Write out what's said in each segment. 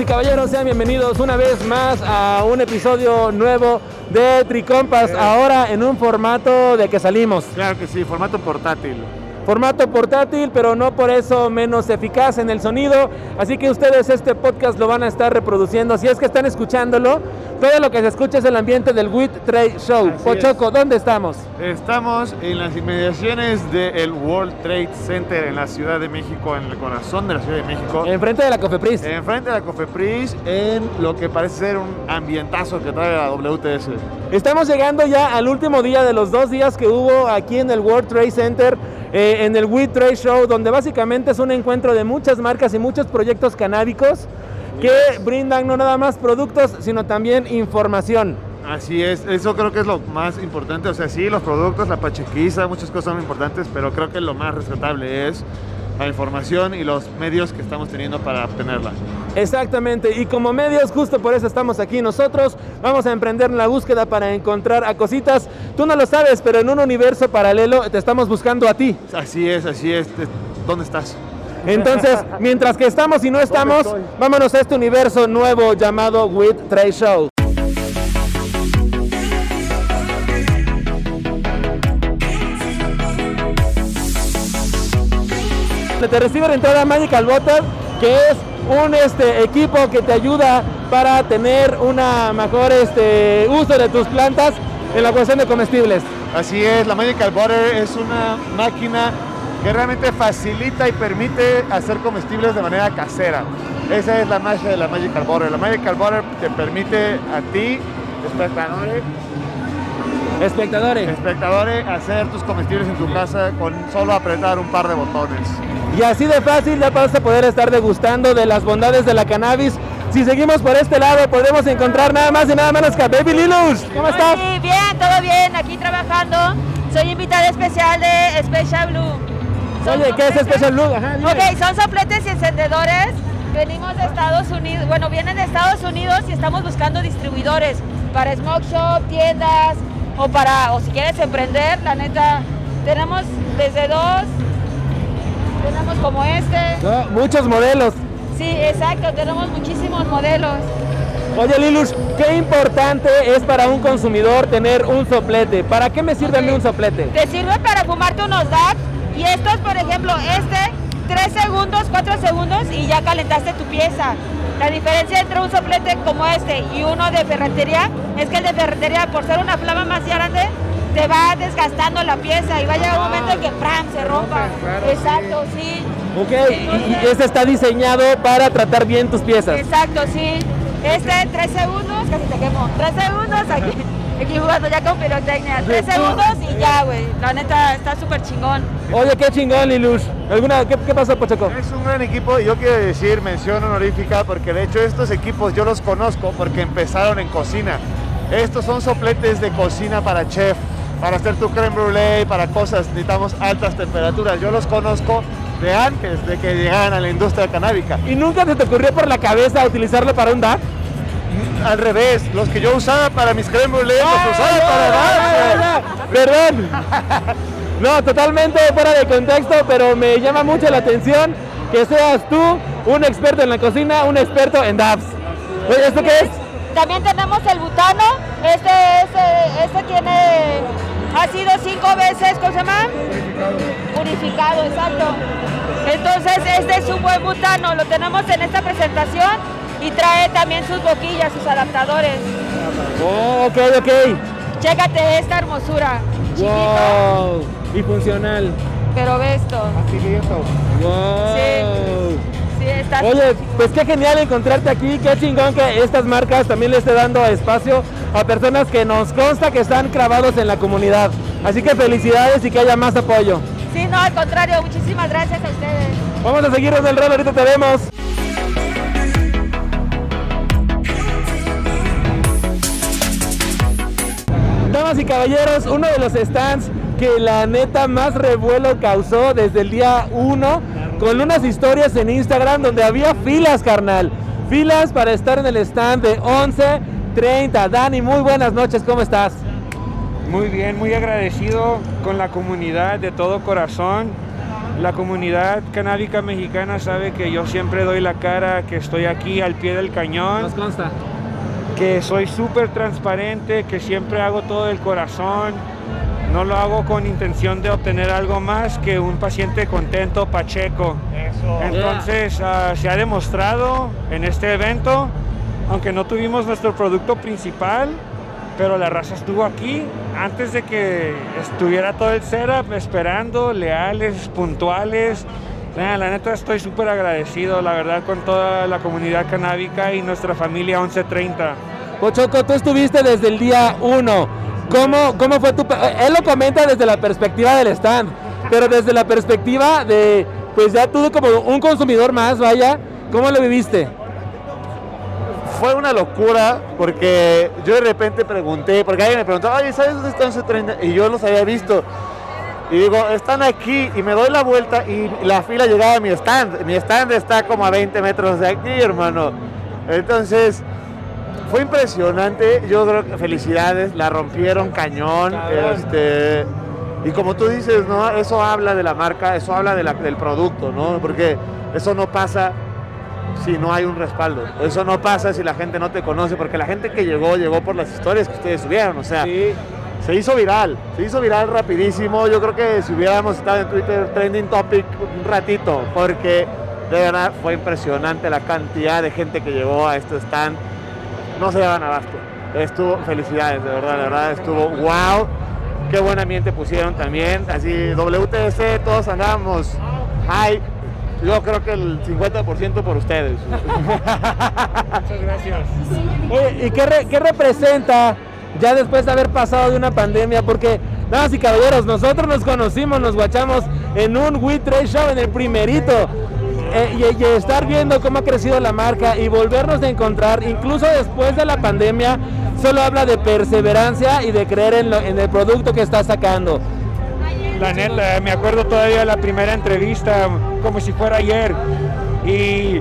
Y caballeros, sean bienvenidos una vez más a un episodio nuevo de Tricompas, ahora en un formato de que salimos. Claro que sí, formato portátil. Formato portátil, pero no por eso menos eficaz en el sonido. Así que ustedes este podcast lo van a estar reproduciendo. Si es que están escuchándolo, todo lo que se escucha es el ambiente del WIT Trade Show. Así Pochoco, ¿dónde estamos? Estamos en las inmediaciones del World Trade Center en la Ciudad de México, en el corazón de la Ciudad de México. Enfrente de la Cofepris. Enfrente de la Cofepris, en lo que parece ser un ambientazo que trae la WTS. Estamos llegando ya al último día de los dos días que hubo aquí en el World Trade Center, eh, en el WIT Trade Show, donde básicamente es un encuentro de muchas marcas y muchos proyectos canábicos que brindan no nada más productos, sino también información. Así es, eso creo que es lo más importante. O sea, sí, los productos, la pachequiza, muchas cosas son importantes, pero creo que lo más rescatable es la información y los medios que estamos teniendo para obtenerla. Exactamente, y como medios, justo por eso estamos aquí nosotros, vamos a emprender la búsqueda para encontrar a cositas. Tú no lo sabes, pero en un universo paralelo te estamos buscando a ti. Así es, así es. ¿Dónde estás? Entonces, mientras que estamos y no estamos, vámonos a este universo nuevo llamado WIT Trade Show. Te recibe la entrada Magical Butter, que es un este, equipo que te ayuda para tener una mejor este, uso de tus plantas en la cuestión de comestibles. Así es, la Magical Butter es una máquina que realmente facilita y permite hacer comestibles de manera casera. Esa es la magia de la Magical Butter. La Magical Butter te permite a ti, espectadores, Espectadores. espectadores, hacer tus comestibles en tu casa con solo apretar un par de botones. Y así de fácil ya vas a poder estar degustando de las bondades de la cannabis. Si seguimos por este lado, podemos encontrar nada más y nada menos que a Baby Lilus. ¿Cómo estás? Sí, bien, todo bien, aquí trabajando. Soy invitada especial de Special Blue. Son Oye, ¿qué es Special Blue? Ajá. Ok, son sopletes y encendedores. Venimos de Estados Unidos, bueno, vienen de Estados Unidos y estamos buscando distribuidores para smoke shop, tiendas o para, o si quieres emprender, la neta, tenemos desde dos, tenemos como este. No, muchos modelos. Sí, exacto, tenemos muchísimos modelos. Oye, Lilus, qué importante es para un consumidor tener un soplete. ¿Para qué me sirve a mí un soplete? Te sirve para fumarte unos dabs y estos, por ejemplo, este, 3 segundos, 4 segundos y ya calentaste tu pieza. La diferencia entre un soplete como este y uno de ferretería es que el de ferretería, por ser una flama más grande, te va desgastando la pieza y va a llegar un momento en que ¡pram! se rompa. Exacto, sí. Ok, y, y este está diseñado para tratar bien tus piezas. Exacto, sí. Este, 3 segundos, casi te quemo. 3 segundos aquí. Aquí jugando ya con pirotecnia. 3 segundos y ya, güey. La neta está súper chingón. Oye, qué chingón, Lilus. ¿Alguna, qué, qué pasó, Pochoco? Es un gran equipo y yo quiero decir mención honorífica porque de hecho estos equipos yo los conozco porque empezaron en cocina. Estos son sopletes de cocina para chef, para hacer tu creme brulee, para cosas, necesitamos altas temperaturas. Yo los conozco de antes de que llegaran a la industria canábica. ¿Y nunca se te ocurrió por la cabeza utilizarlo para un DAP? Al revés, los que yo usaba para mis creme brulee, los usaba ¡Ay, para no, dar. no, no! Perdón. No, totalmente fuera de contexto, pero me llama mucho la atención que seas tú un experto en la cocina, un experto en DAPs. Oye, ¿esto qué es? También tenemos el butano. Este, este, este tiene, ha sido cinco veces, ¿cómo se llama? Purificado, exacto. Entonces, este es un buen butano. Lo tenemos en esta presentación y trae también sus boquillas, sus adaptadores. Oh, ok, ok. Chécate esta hermosura. Chiquito, Wow. Y funcional. pero ve esto. Wow. Sí, está Oye, pues qué genial encontrarte aquí, qué chingón que estas marcas también le esté dando espacio a personas que nos consta que están clavados en la comunidad. Así que felicidades y que haya más apoyo. Sí, no, al contrario, muchísimas gracias a ustedes. Vamos a seguirnos del rol, ahorita te vemos. Damas y caballeros, uno de los stands que la neta más revuelo causó desde el día 1, con unas historias en Instagram donde había filas, carnal. Filas para estar en el stand de 11.30. Dani, muy buenas noches, ¿cómo estás? Muy bien, muy agradecido con la comunidad de todo corazón. La comunidad canábica mexicana sabe que yo siempre doy la cara, que estoy aquí al pie del cañón. Nos consta. Que soy súper transparente, que siempre hago todo del corazón. No lo hago con intención de obtener algo más que un paciente contento, pacheco. Entonces uh, se ha demostrado en este evento, aunque no tuvimos nuestro producto principal, pero la raza estuvo aquí antes de que estuviera todo el setup, esperando, leales, puntuales. La neta estoy súper agradecido, la verdad, con toda la comunidad canábica y nuestra familia 1130. Pochoco, tú estuviste desde el día 1. ¿Cómo, ¿Cómo fue tu... Él lo comenta desde la perspectiva del stand, pero desde la perspectiva de, pues ya tú como un consumidor más, vaya, ¿cómo lo viviste? fue una locura porque yo de repente pregunté, porque alguien me preguntó, oye, ¿sabes dónde están 1130? Y yo los había visto. Y digo, están aquí y me doy la vuelta y la fila llegaba a mi stand. Mi stand está como a 20 metros de aquí, hermano. Entonces, fue impresionante. Yo creo que felicidades, la rompieron cañón. Este, y como tú dices, ¿no? Eso habla de la marca, eso habla de la, del producto, ¿no? Porque eso no pasa si no hay un respaldo. Eso no pasa si la gente no te conoce, porque la gente que llegó, llegó por las historias que ustedes subieron. O sea, se hizo viral, se hizo viral rapidísimo. Yo creo que si hubiéramos estado en Twitter trending topic un ratito, porque de verdad fue impresionante la cantidad de gente que llegó a este stand. No se daban abasto. Estuvo, felicidades, de verdad, de verdad, estuvo wow. Qué buen ambiente pusieron también. Así, WTC, todos andábamos. Ay, yo creo que el 50% por ustedes. Muchas gracias. ¿Y qué, qué, representa ya después de haber pasado de una pandemia? Porque, damas y caballeros, nosotros nos conocimos, nos guachamos en un We Trade Show, en el primerito. Eh, y, estar viendo cómo ha crecido la marca y volvernos a encontrar, incluso después de la pandemia, solo habla de perseverancia y de creer en, en el producto que está sacando. La me acuerdo todavía de la primera entrevista, como si fuera ayer. Y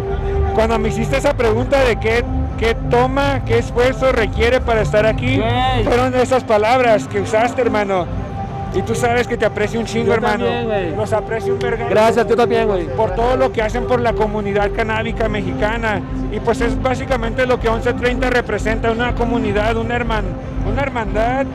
cuando me hiciste esa pregunta de qué, qué toma, qué esfuerzo requiere para estar aquí, fueron esas palabras que usaste, hermano. Y tú sabes que te aprecio un chingo, hermano. Los aprecio un verga. Gracias, tú también, güey. Por todo lo que hacen por la comunidad canábica mexicana. Y pues es básicamente lo que 1130 representa, una comunidad, una, herman, una hermandad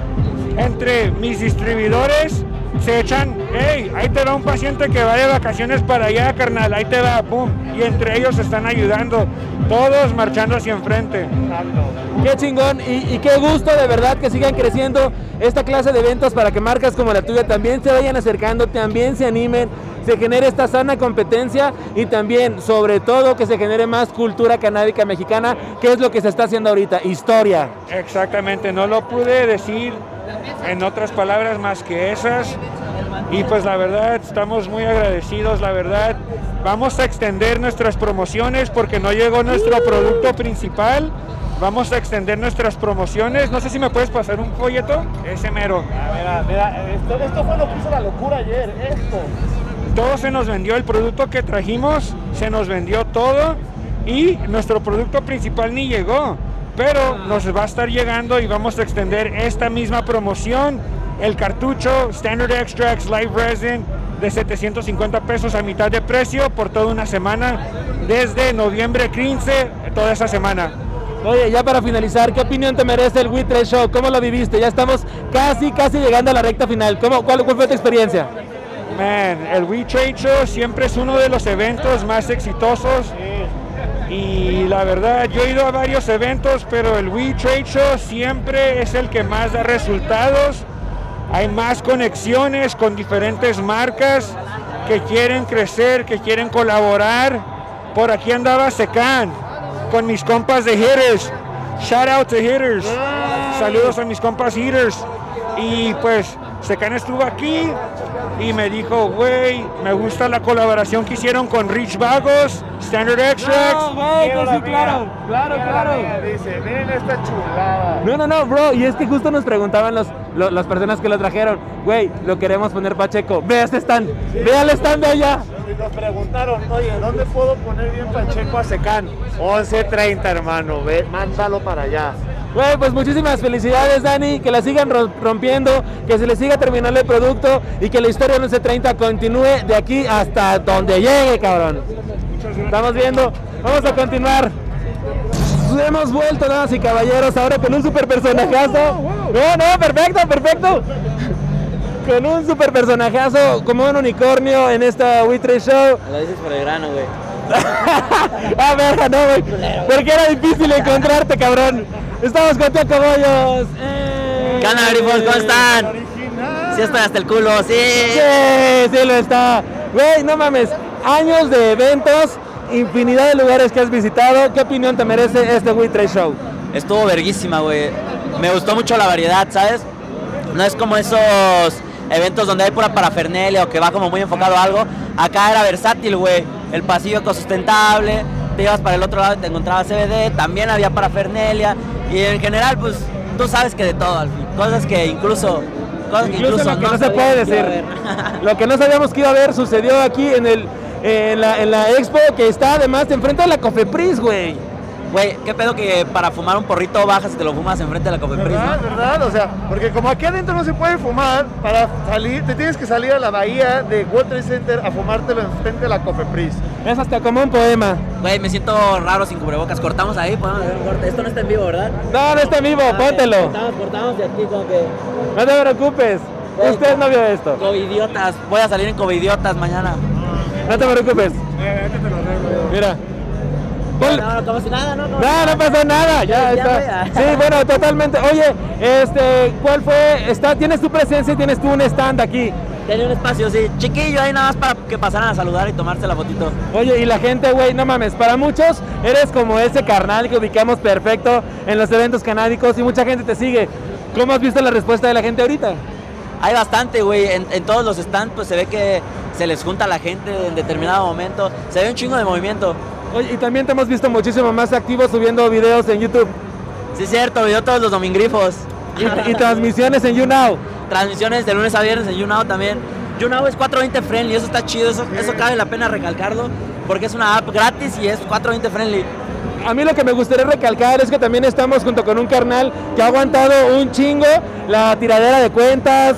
entre mis distribuidores se echan, hey, ahí te va un paciente que va de vacaciones para allá, carnal, ahí te va, pum. Y entre ellos se están ayudando, todos marchando hacia enfrente. Qué chingón y, qué gusto de verdad que sigan creciendo esta clase de eventos para que marcas como la tuya también se vayan acercando, también se animen, se genere esta sana competencia y también, sobre todo, que se genere más cultura canábica mexicana, que es lo que se está haciendo ahorita, historia. Exactamente, no lo pude decir en otras palabras más que esas. Y pues la verdad, estamos muy agradecidos, la verdad. Vamos a extender nuestras promociones porque no llegó nuestro producto principal. Vamos a extender nuestras promociones. No sé si me puedes pasar un folleto. Ese mero. Mira, mira, esto, esto fue lo que hizo la locura ayer, esto. Todo se nos vendió, el producto que trajimos se nos vendió todo y nuestro producto principal ni llegó pero nos va a estar llegando y vamos a extender esta misma promoción, el cartucho Standard Extracts Live Resin de 750 pesos a mitad de precio por toda una semana, desde noviembre 15, toda esa semana. Oye, ya para finalizar, ¿qué opinión te merece el We Show? ¿Cómo lo viviste? Ya estamos casi, casi llegando a la recta final. ¿Cómo, cuál, fue tu experiencia? Man, el We Trade Show siempre es uno de los eventos más exitosos y la verdad, yo he ido a varios eventos, pero el We Trade Show siempre es el que más da resultados. Hay más conexiones con diferentes marcas que quieren crecer, que quieren colaborar. Por aquí andaba Secan con mis compas de Hitters. Shout out to Hitters. Saludos a mis compas Hitters. Y pues Secan estuvo aquí y me dijo, güey, me gusta la colaboración que hicieron con Rich Vagos, Standard Extracts. No, sí, claro, claro, claro. Dice, miren esta chulada. No, no, no, bro, y es que justo nos preguntaban los, las personas que lo trajeron, güey, lo queremos poner Pacheco, ve a este stand, ve al stand de allá. Y nos preguntaron, oye, ¿dónde puedo poner bien Pacheco a Secan? 11.30, hermano, ve, mándalo para allá. Güey, pues muchísimas felicidades, Dani. Que la sigan rompiendo, que se le siga terminando el producto y que la historia de 1130 continúe de aquí hasta donde llegue, cabrón. Estamos viendo. Vamos a continuar. Hemos vuelto, damas y caballeros, ahora con un super personajazo. No, no, perfecto, perfecto. Con un super personajazo como un unicornio en esta We Show. Lo dices por el grano, güey. ah, verga, no, güey. Porque era difícil encontrarte, cabrón. Estamos con Teo Caballos. Eh. ¿Qué onda, ¿Cómo están? Sí estoy hasta el culo, sí. Sí, sí lo está. Güey, no mames. Años de eventos, infinidad de lugares que has visitado. ¿Qué opinión te merece este We Trade Show? Estuvo verguísima, güey. Me gustó mucho la variedad, ¿sabes? No es como esos eventos donde hay pura parafernalia o que va como muy enfocado a algo. Acá era versátil, güey. El pasillo ecosustentable, te ibas para el otro lado y te encontrabas CBD, también había parafernalia y en general, pues tú sabes que de todo, al fin. Cosas que incluso cosas que incluso, lo que no, se puede decir. Lo que no sabíamos que iba a ver sucedió aquí en el en la, en la expo que está además enfrente de la Cofepris, güey. Güey, ¿qué pedo que para fumar un porrito bajas y te lo fumas enfrente de la Cofepris? ¿Verdad? ¿Verdad? O sea, porque como aquí adentro no se puede fumar, para salir, te tienes que salir a la bahía de World Trade Center a fumártelo enfrente de la Cofepris. Es hasta como un poema. Güey, me siento raro sin cubrebocas. Cortamos ahí, podemos hacer un corte. Esto no está en vivo, ¿verdad? No, no está en vivo, ah, póntelo. Cortamos, cortamos de aquí como que. No te preocupes. Usted no vio esto. Covidiotas. Voy a salir en Covidiotas mañana. No te preocupes. Eh, No, no, nada, ¿no? no, no pasó nada, ya, está. Sí, bueno, totalmente. Oye, este, ¿cuál fue? Está, tienes tu presencia y tienes tú un stand aquí. Tiene un espacio, sí, chiquillo ahí nada más para que pasaran a saludar y tomarse la fotito. Oye, y la gente, güey, no mames, para muchos eres como ese carnal que ubicamos perfecto en los eventos canábicos y mucha gente te sigue. ¿Cómo has visto la respuesta de la gente ahorita? Hay bastante, güey. En, en todos los stands, pues se ve que se les junta la gente en determinado momento. Se ve un chingo de movimiento. Oye, y también te hemos visto muchísimo más activo subiendo videos en YouTube. Sí, cierto, video todos los domingrifos. Y, transmisiones en YouNow. Transmisiones de lunes a viernes en YouNow también. YouNow es 420 friendly, eso está chido, eso, eso cabe la pena recalcarlo, porque es una app gratis y es 420 friendly. A mí lo que me gustaría recalcar es que también estamos junto con un carnal que ha aguantado un chingo la tiradera de cuentas,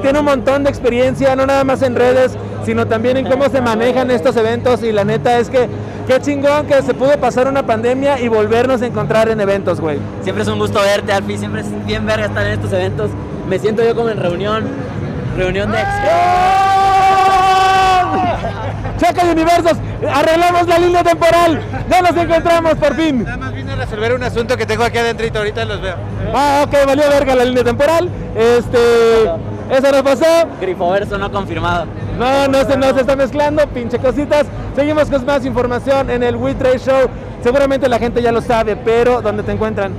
tiene un montón de experiencia, no nada más en redes, sino también en cómo se manejan estos eventos y la neta es que qué chingón que se pudo pasar una pandemia y volvernos a encontrar en eventos, güey. Siempre es un gusto verte, Alfi, siempre es bien verga estar en estos eventos. Me siento yo como en reunión, reunión de ex. Checa de universos, arreglamos la línea temporal, ya nos encontramos por fin. Nada más vine a resolver un asunto que tengo aquí adentro y ahorita los veo. Ah, ok, valió verga la línea temporal. Este, eso no pasó. Grifoverso no confirmado. No, no se nos está mezclando, pinche cositas. Seguimos con más información en el We Trade Show. Seguramente la gente ya lo sabe, pero ¿dónde te encuentran?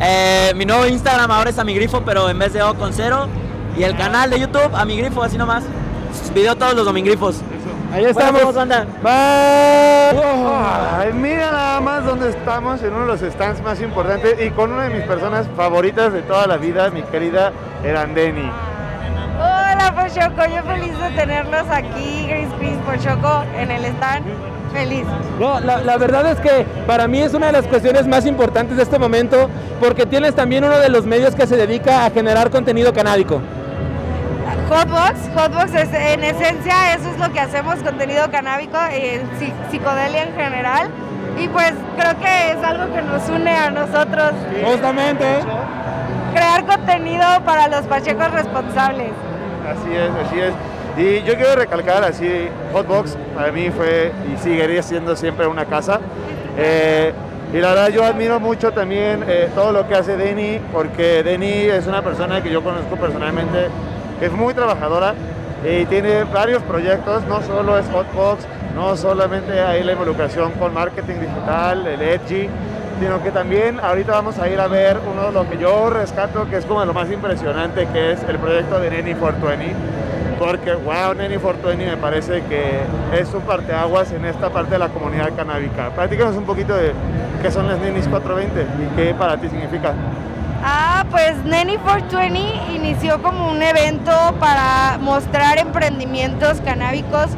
Eh, mi nuevo Instagram ahora es Amigrifo, pero en vez de O con cero. Y el canal de YouTube, Amigrifo, así nomás. Video todos los domingrifos. Ahí estamos. ¿Cómo anda? Bye. mira nada más donde estamos, en uno de los stands más importantes y con una de mis personas favoritas de toda la vida, mi querida Erandeni. Hola Pochoco, yo feliz de tenerlos aquí, Green Screen Pochoco, en el stand. Feliz. No, la, verdad es que para mí es una de las cuestiones más importantes de este momento porque tienes también uno de los medios que se dedica a generar contenido canábico. Hotbox, Hotbox es, en esencia eso es lo que hacemos, contenido canábico y psicodelia en general. Y pues creo que es algo que nos une a nosotros. Justamente. Crear contenido para los pachecos responsables. Así es, así es. Y yo quiero recalcar así, Hotbox para mí fue y seguiría siendo siempre una casa. Eh, y la verdad yo admiro mucho también eh, todo lo que hace Denny, porque Denny es una persona que yo conozco personalmente, es muy trabajadora y tiene varios proyectos, no solo es Hotbox, no solamente hay la involucración con marketing digital, el Edgy, sino que también ahorita vamos a ir a ver uno de los que yo rescato, que es como lo más impresionante, que es el proyecto de Neni 420, porque wow, Neni 420 me parece que es un parteaguas en esta parte de la comunidad canábica. Platícanos un poquito de qué son las Nenis 420 y qué para ti significa. Ah, pues Neni 420 inició como un evento para mostrar emprendimientos canábicos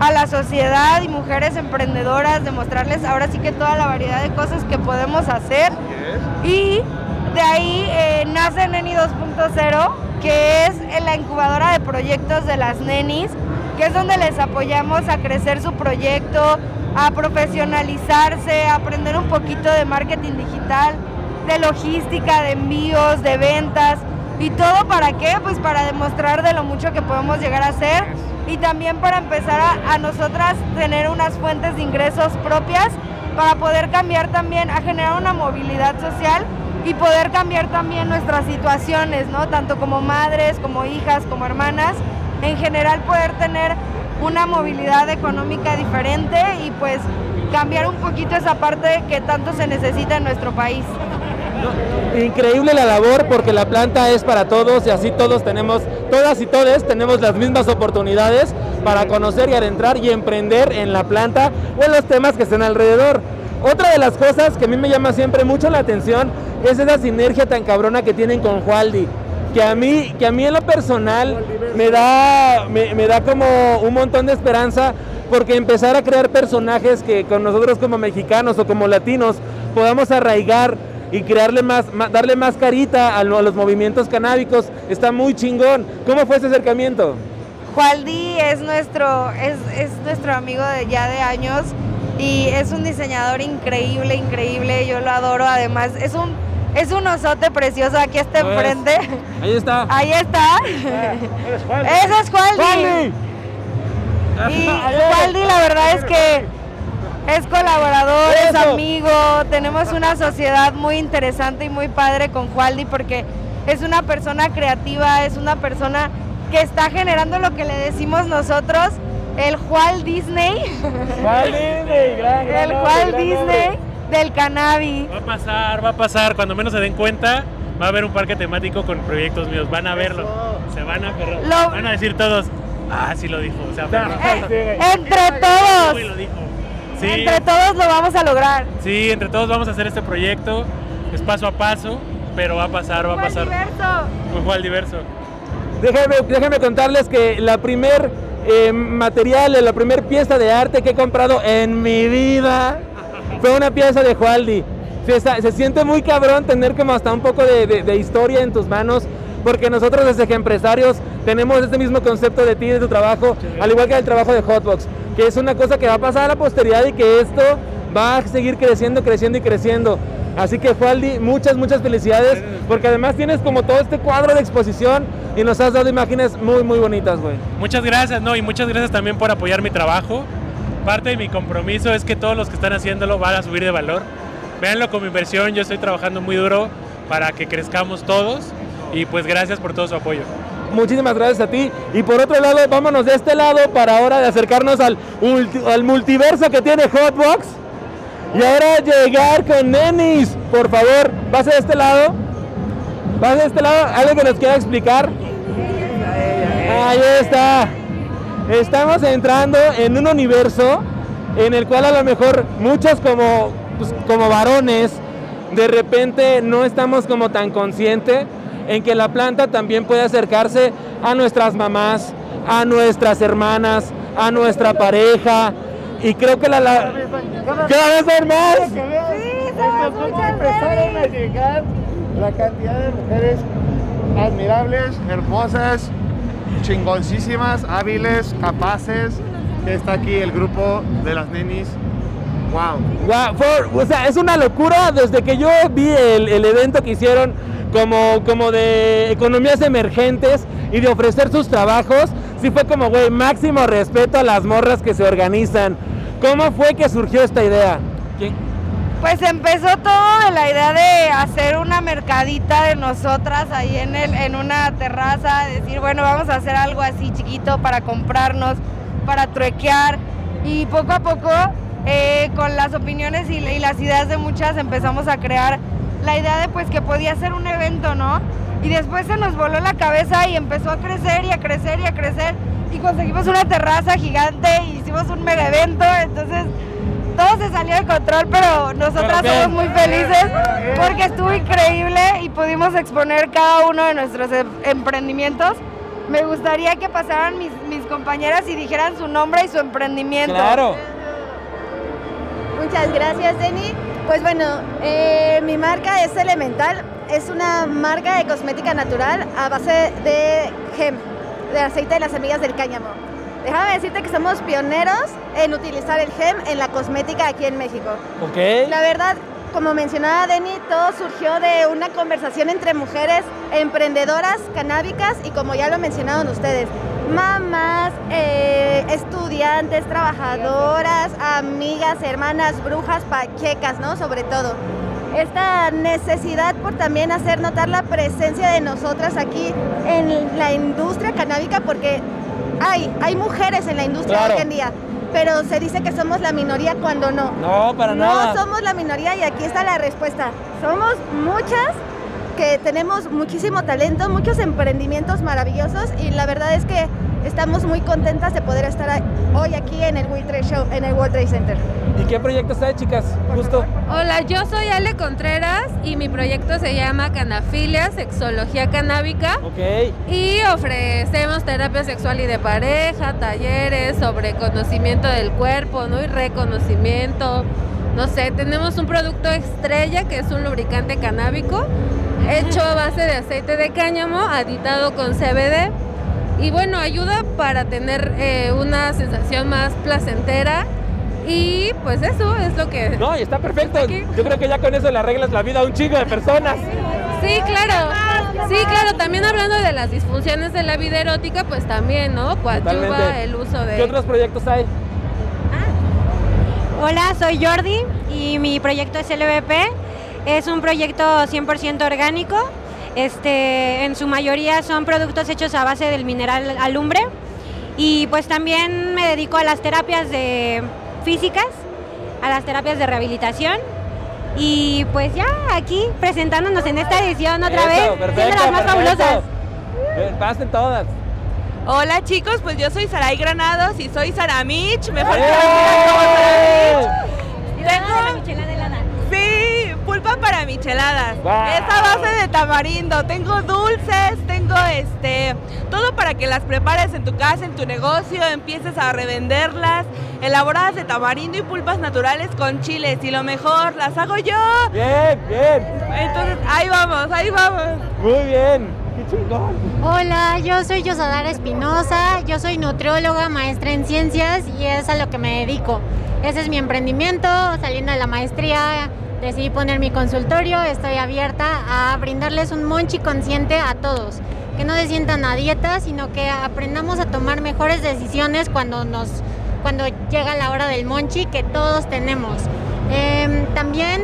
a la sociedad y mujeres emprendedoras, demostrarles ahora sí que toda la variedad de cosas que podemos hacer y De ahí eh, nace Neni 2.0, que es la incubadora de proyectos de las nenis, que es donde les apoyamos a crecer su proyecto, a profesionalizarse, a aprender un poquito de marketing digital, de logística, de envíos, de ventas. ¿Y todo para qué? Pues para demostrar de lo mucho que podemos llegar a ser y también para empezar a, a nosotras tener unas fuentes de ingresos propias para poder cambiar también, a generar una movilidad social y poder cambiar también nuestras situaciones, ¿no? Tanto como madres, como hijas, como hermanas, en general poder tener una movilidad económica diferente y pues cambiar un poquito esa parte que tanto se necesita en nuestro país. Increíble la labor porque la planta es para todos y así todos tenemos, todas y todos tenemos las mismas oportunidades para conocer y adentrar y emprender en la planta o en los temas que estén alrededor. Otra de las cosas que a mí me llama siempre mucho la atención es esa sinergia tan cabrona que tienen con Jualdi. Que a mí, que a mí en lo personal me da, me da como un montón de esperanza porque empezar a crear personajes que con nosotros como mexicanos o como latinos podamos arraigar y crearle más, más- darle más carita a, lo- a los movimientos canábicos está muy chingón. ¿Cómo fue ese acercamiento? Jualdi es nuestro, es, es nuestro amigo de ya de años y es un diseñador increíble, increíble, yo lo adoro, además es un, es un osote precioso, aquí está enfrente, Ahí está. ahí está, ese es Jualdi. ¡Jualdi! Y Waldi la verdad es que es colaborador, es amigo, tenemos una sociedad muy interesante y muy padre con Waldi porque es una persona creativa, es una persona que está generando lo que le decimos nosotros, el Walt Disney, Walt Disney, gran, gran el gran Disney nombre. del cannabis. Va a pasar, va a pasar. Cuando menos se den cuenta, va a haber un parque temático con proyectos míos. Van a verlo. Se van a. Lo- Van a decir todos, ah, sí lo dijo. O sea. Eh, entre todos, Uy, lo dijo. Sí, entre todos lo vamos a lograr. sí, entre todos vamos a hacer este proyecto. Es paso a paso, pero va a pasar, va a pasar. Diverso. Un Juan diverso. Déjenme, déjenme contarles que la primer eh, material, la primer pieza de arte que he comprado en mi vida fue una pieza de Jualdi. Se, se siente muy cabrón tener como hasta un poco de, de- de historia en tus manos, porque nosotros desde que empresarios tenemos este mismo concepto de ti, de tu trabajo, al igual que el trabajo de Hotbox, que es una cosa que va a pasar a la posteridad y que esto va a seguir creciendo, creciendo y creciendo. Así que Jualdi, muchas, muchas felicidades, porque además tienes como todo este cuadro de exposición y nos has dado imágenes muy, muy bonitas, güey. Muchas gracias, ¿no? Y muchas gracias también por apoyar mi trabajo. Parte de mi compromiso es que todos los que están haciéndolo van a subir de valor. Véanlo como inversión, yo estoy trabajando muy duro para que crezcamos todos y pues gracias por todo su apoyo. Muchísimas gracias a ti. Y por otro lado, vámonos de este lado para ahora de acercarnos al, al multiverso que tiene Hotbox. Y ahora llegar con Nenis. Por favor, vas de este lado. Vas de este lado. ¿Algo que nos quiera explicar? Ahí está. Estamos entrando en un universo en el cual a lo mejor muchos como, pues, como varones de repente no estamos como tan conscientes en que la planta también puede acercarse a nuestras mamás, a nuestras hermanas, a nuestra pareja. Y creo que la... la ¿Cada vez hay más? empezaron a llegar la cantidad de mujeres admirables, hermosas, chingoncísimas, hábiles, capaces. Que está aquí el grupo de las nenis. Wow. Fue- o sea, es una locura desde que yo vi el, el evento que hicieron como, como de economías emergentes y de ofrecer sus trabajos. Sí fue como, güey, máximo respeto a las morras que se organizan. ¿Cómo fue que surgió esta idea? ¿Quién? Pues empezó todo de la idea de hacer una mercadita de nosotras ahí en, el, en una terraza, decir, bueno, vamos a hacer algo así chiquito para comprarnos, para truequear. Y poco a poco, eh, con las opiniones y, y las ideas de muchas, empezamos a crear la idea de pues que podía ser un evento, ¿no? Y después se nos voló la cabeza y empezó a crecer y a crecer y a crecer. Y conseguimos una terraza gigante y hicimos un mega evento, entonces todo se salió de control, pero nosotras somos muy felices porque estuvo increíble y pudimos exponer cada uno de nuestros em- emprendimientos. Me gustaría que pasaran mis, mis compañeras y dijeran su nombre y su emprendimiento. Claro. Muchas gracias, Denny. Pues bueno, eh, mi marca es Elemental. es una marca de cosmética natural a base de gem, de aceite de las semillas del cáñamo. Déjame decirte que somos pioneros en utilizar el gem en la cosmética aquí en México. Ok. La verdad, como mencionaba Denny, todo surgió de una conversación entre mujeres emprendedoras canábicas y como ya lo mencionaron ustedes, mamás, eh, estudiantes, trabajadoras, amigas, hermanas, brujas, paquecas, ¿no? Sobre todo. Esta necesidad por también hacer notar la presencia de nosotras aquí en la industria canábica porque hay, hay mujeres en la industria Claro. hoy en día, pero se dice que somos la minoría cuando no. No, para no nada. somos la minoría y aquí está la respuesta. Somos muchas que tenemos muchísimo talento, muchos emprendimientos maravillosos y la verdad es que estamos muy contentas de poder estar hoy aquí en el World Trade Show, en el World Trade Center. ¿Y qué proyectos hay, chicas? Justo. Hola, yo soy Ale Contreras y mi proyecto se llama Canafilia, Sexología Canábica. Ok. Y ofrecemos terapia sexual y de pareja, talleres sobre conocimiento del cuerpo, ¿no? Y reconocimiento. No sé, tenemos un producto estrella que es un lubricante canábico hecho a base de aceite de cáñamo, aditado con CBD. Y bueno, ayuda para tener eh, una sensación más placentera. Y pues eso es lo que... No, y está perfecto. Yo creo que ya con eso le arreglas la vida a un chico de personas. Sí, claro. Sí, claro. También hablando de las disfunciones de la vida erótica, pues también, ¿no? Coadyuva el uso de... ¿Qué otros proyectos hay? Hola, soy Jordi y mi proyecto es LVP. Es un proyecto 100% orgánico. Este, en su mayoría son productos hechos a base del mineral alumbre. Y pues también me dedico a las terapias de físicas, a las terapias de rehabilitación. Y pues ya aquí presentándonos en esta edición otra Eso, vez, siendo perfecto, las más perfecto. fabulosas. Eh, Pasen todas. Hola chicos, pues yo soy Saray Granados y soy Sara Mitch, mejor ¡Eh! conocida como Sara Mitch. Tengo... Sí, pulpa para micheladas. Wow. Es a base de tamarindo. Tengo dulces, tengo este todo para que las prepares en tu casa, en tu negocio, empieces a revenderlas. Elaboradas de tamarindo y pulpas naturales con chiles. Y lo mejor, las hago yo. Bien, bien. Entonces, ahí vamos, ahí vamos. Muy bien. Qué chingón. Hola, yo soy Yosadara Espinosa, yo soy nutrióloga, maestra en ciencias y es a lo que me dedico. Ese es mi emprendimiento, saliendo de la maestría decidí poner mi consultorio, estoy abierta a brindarles un monchi consciente a todos, que no se sientan a dieta, sino que aprendamos a tomar mejores decisiones cuando nos cuando llega la hora del monchi que todos tenemos. Em, también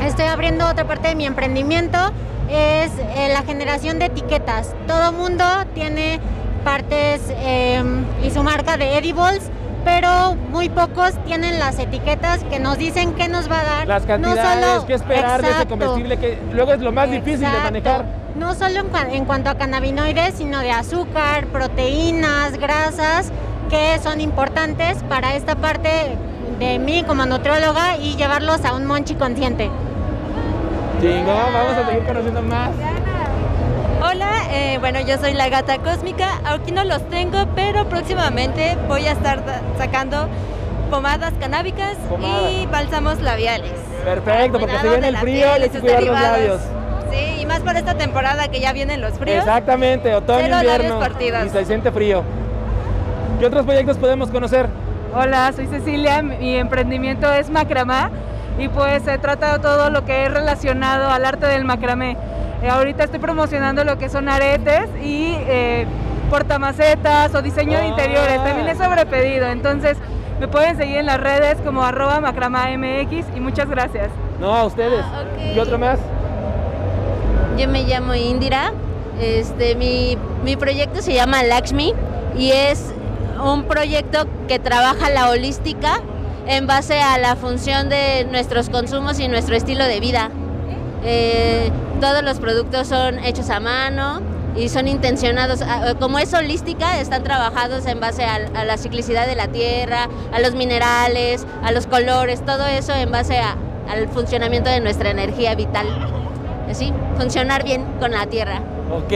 estoy abriendo otra parte de mi emprendimiento, es eh, la generación de etiquetas. Todo mundo tiene partes em, y su marca de edibles, pero muy pocos tienen las etiquetas que nos dicen qué nos va a dar. Las No cantidades, solo- qué esperar de ese Exacto. comestible que luego es lo más difícil de Exacto. manejar. No solo en, cua- en cuanto a cannabinoides, sino de azúcar, proteínas, grasas, que son importantes para esta parte de mí como nutrióloga y llevarlos a un monchi consciente. Chingón, vamos a seguir conociendo más. Hola, eh, bueno, yo soy la gata cósmica. Aquí no los tengo, pero próximamente voy a estar sacando pomadas canábicas y bálsamos labiales. Perfecto, porque se viene el frío piel y hay que cuidar los labios. Sí, y más por esta temporada que ya vienen los fríos. Exactamente, otoño, invierno. Y se siente frío. ¿Qué otros proyectos podemos conocer? Hola, soy Cecilia, mi emprendimiento es macramá y pues se trata de todo lo que es relacionado al arte del macramé. Eh, ahorita estoy promocionando lo que son aretes y eh, portamacetas o diseño de interiores, también es sobre pedido, entonces me pueden seguir en las redes como arroba macramamx y muchas gracias. No, a ustedes. ¿Y otro más? Yo me llamo Indira. Este, mi, mi proyecto se llama Lakshmi y es un proyecto que trabaja la holística en base a la función de nuestros consumos y nuestro estilo de vida. Eh, todos los productos son hechos a mano y son intencionados, a- como es holística, están trabajados en base a, la ciclicidad de la tierra, a los minerales, a los colores, todo eso en base a- al funcionamiento de nuestra energía vital. Así, funcionar bien con la tierra. Ok.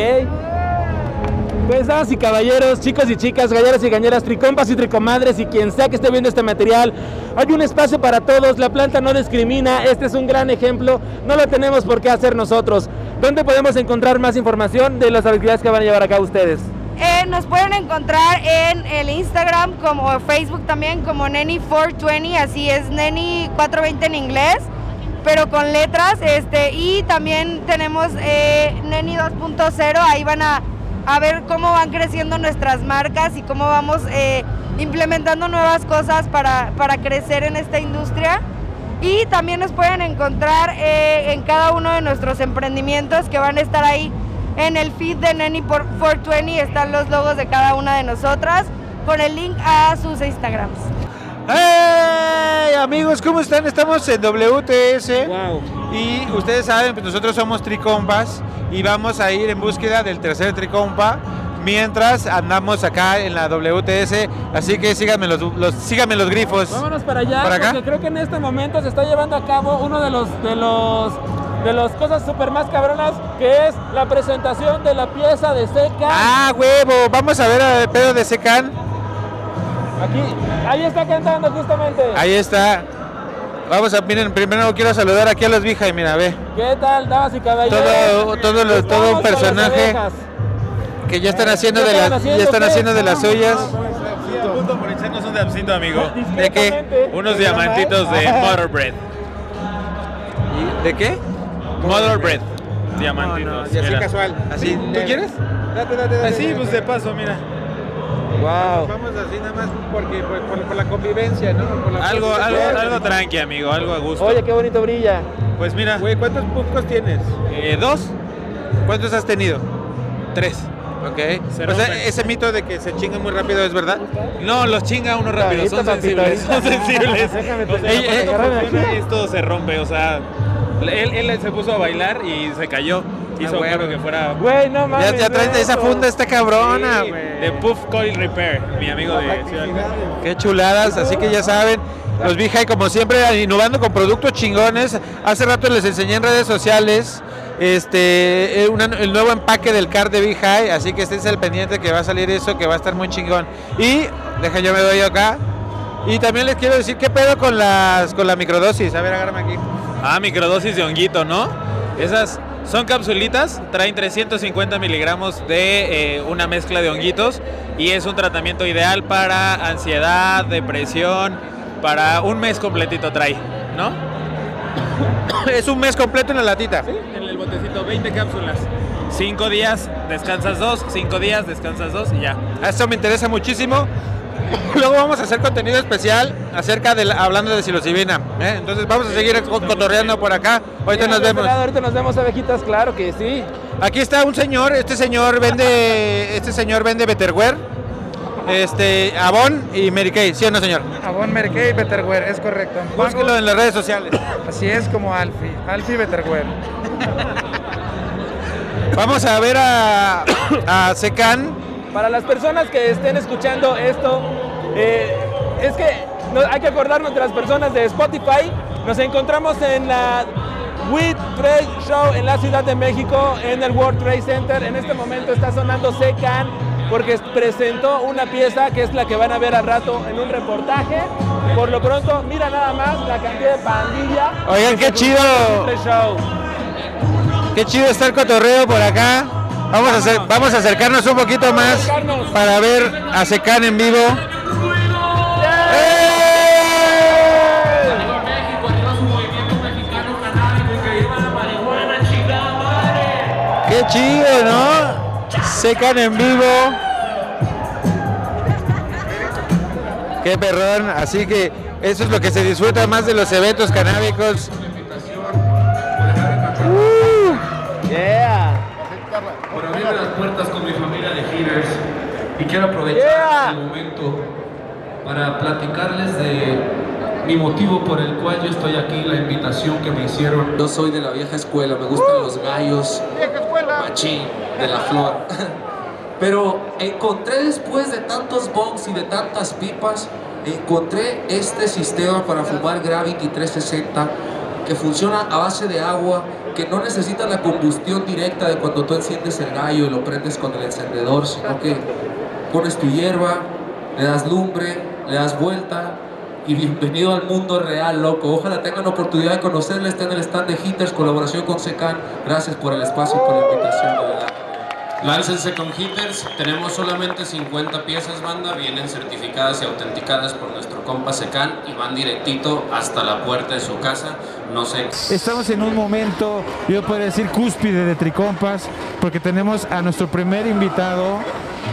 Pues y caballeros, chicos y chicas, galleras y gañeras, tricompas y tricomadres y quien sea que esté viendo este material, hay un espacio para todos, la planta no discrimina, este es un gran ejemplo, no lo tenemos por qué hacer nosotros. ¿Dónde podemos encontrar más información de las actividades que van a llevar a cabo ustedes? Eh, nos pueden encontrar en el Instagram como Facebook también como Neni420, así es Neni420 en inglés, pero con letras. Este, y también tenemos eh, Neni 2.0, ahí van a, a ver cómo van creciendo nuestras marcas y cómo vamos eh, implementando nuevas cosas para, para crecer en esta industria. Y también nos pueden encontrar eh, en cada uno de nuestros emprendimientos que van a estar ahí en el feed de Neni por 420 están los logos de cada una de nosotras con el link a sus Instagrams. ¡Hey! Amigos, ¿cómo están? Estamos en WTS y ustedes saben, pues nosotros somos Tricompas y vamos a ir en búsqueda del tercer Tricompa mientras andamos acá en la WTS, así que síganme los, los- síganme los grifos. Vámonos para allá, ¿Para acá? porque creo que en este momento se está llevando a cabo uno de los de los de las cosas súper más cabronas, que es la presentación de la pieza de Seca. Ah, huevo, vamos a ver al pedo de Secan. Aquí, ahí está cantando justamente. Ahí está. Vamos a, miren, primero quiero saludar aquí a los Vijay, mira, ve. ¿Qué tal, damas y caballeros? Todo, todo, lo- todo un las personaje que ya están haciendo ¿Qué de las, haciendo ya están haciendo de las suyas. punto por echarnos un absento, amigo. ¿De qué? Unos diamantitos de Mother Bread. ¿De qué? Mother Bread. Diamantitos. y así mira. casual. Así, ¿tú quieres? Date, date, date. Así, pues de paso, mira. Wow. Vamos así nada más porque por, por- por la convivencia, ¿no? Por la Algo, algo, convivencia. algo tranqui, amigo, algo a gusto. Oye, qué bonito brilla. Pues mira. Güey, ¿cuántos pupcos tienes? Eh, dos. ¿Cuántos has tenido? Tres. Ok. Cero o sea, ese mito de que se chinga muy rápido es verdad. No, los chinga uno rápido, son sensibles, son sensibles. Déjame O sea, funciona, aquí. esto se rompe, o sea, él, él se puso a bailar y se cayó. Hizo huevo. claro que fuera. Güey, no mames. Ya, ya traes esa funda esta cabrona, Sí, güey. de Puff Coil Repair, mi amigo de Ciudad. Qué chuladas, así que ya saben. Los Vijay, como siempre, innovando con productos chingones. Hace rato les enseñé en redes sociales este eh, una- el nuevo empaque del card de Vijay, así que esténse al pendiente que va a salir eso, que va a estar muy chingón. Y, deja yo me doy acá. Y también les quiero decir, ¿qué pedo con las con la microdosis? A ver, agárrame aquí. Ah, microdosis de honguito, ¿no? Esas son capsulitas, traen 350 miligramos de eh, una mezcla de honguitos y es un tratamiento ideal para ansiedad, depresión, para un mes completito trae, ¿no? es un mes completo en la latita. Sí, en el botecito 20 cápsulas. Cinco días, descansas dos, cinco días, descansas dos y ya. Eso me interesa muchísimo. Luego vamos a hacer contenido especial acerca de la- hablando de psilocibina. ¿eh? Entonces vamos a seguir co- cotorreando por acá. Ahorita Mira, nos vemos. lado, ahorita nos vemos, abejitas, claro que sí. Aquí está un señor, este señor vende, este señor vende Betterware, este, Avon y Mary Kay, ¿sí o no señor? Avon Mary Kay Betterware, es correcto. Búsquelo en las redes sociales. Así es como Alfie, Alfie Betterware. Vamos a ver a, a Secan. Para las personas que estén escuchando esto, eh, es que no- hay que acordarnos de las personas de Spotify. Nos encontramos en la WIT Trade Show en la Ciudad de México, en el World Trade Center. En este momento está sonando Secan porque presentó una pieza que es la que van a ver al rato en un reportaje. Por lo pronto, mira nada más la cantidad de pandilla. Oigan, qué chido. este show. Qué chido está el cotorreo por acá. Vamos a, hacer, vamos a acercarnos un poquito más para ver a Secan en vivo. Qué chido, ¿no? Secan en vivo. Qué perrón. Así que eso es lo que se disfruta más de los eventos canábicos. Uh, yeah. Por abrir las puertas con mi familia de Healers y quiero aprovechar el momento para platicarles de mi motivo por el cual yo estoy aquí, la invitación que me hicieron. Yo soy de la vieja escuela, me gustan los gallos, machín, de la flor. Pero encontré después de tantos bongs y de tantas pipas, encontré este sistema para fumar Gravity 360 que funciona a base de agua, que no necesita la combustión directa de cuando tú enciendes el gallo y lo prendes con el encendedor, sino que pones tu hierba, le das lumbre, le das vuelta y bienvenido al mundo real, loco. Ojalá tengan oportunidad de conocerle. Está en el stand de Hitters, colaboración con Secan. Gracias por el espacio y por la invitación. Láncense con Hitters, tenemos solamente 50 piezas banda, vienen certificadas y autenticadas por nuestro compa Secan y van directito hasta la puerta de su casa. No sé. Estamos en un momento, yo podría decir cúspide de Tricompas, porque tenemos a nuestro primer invitado,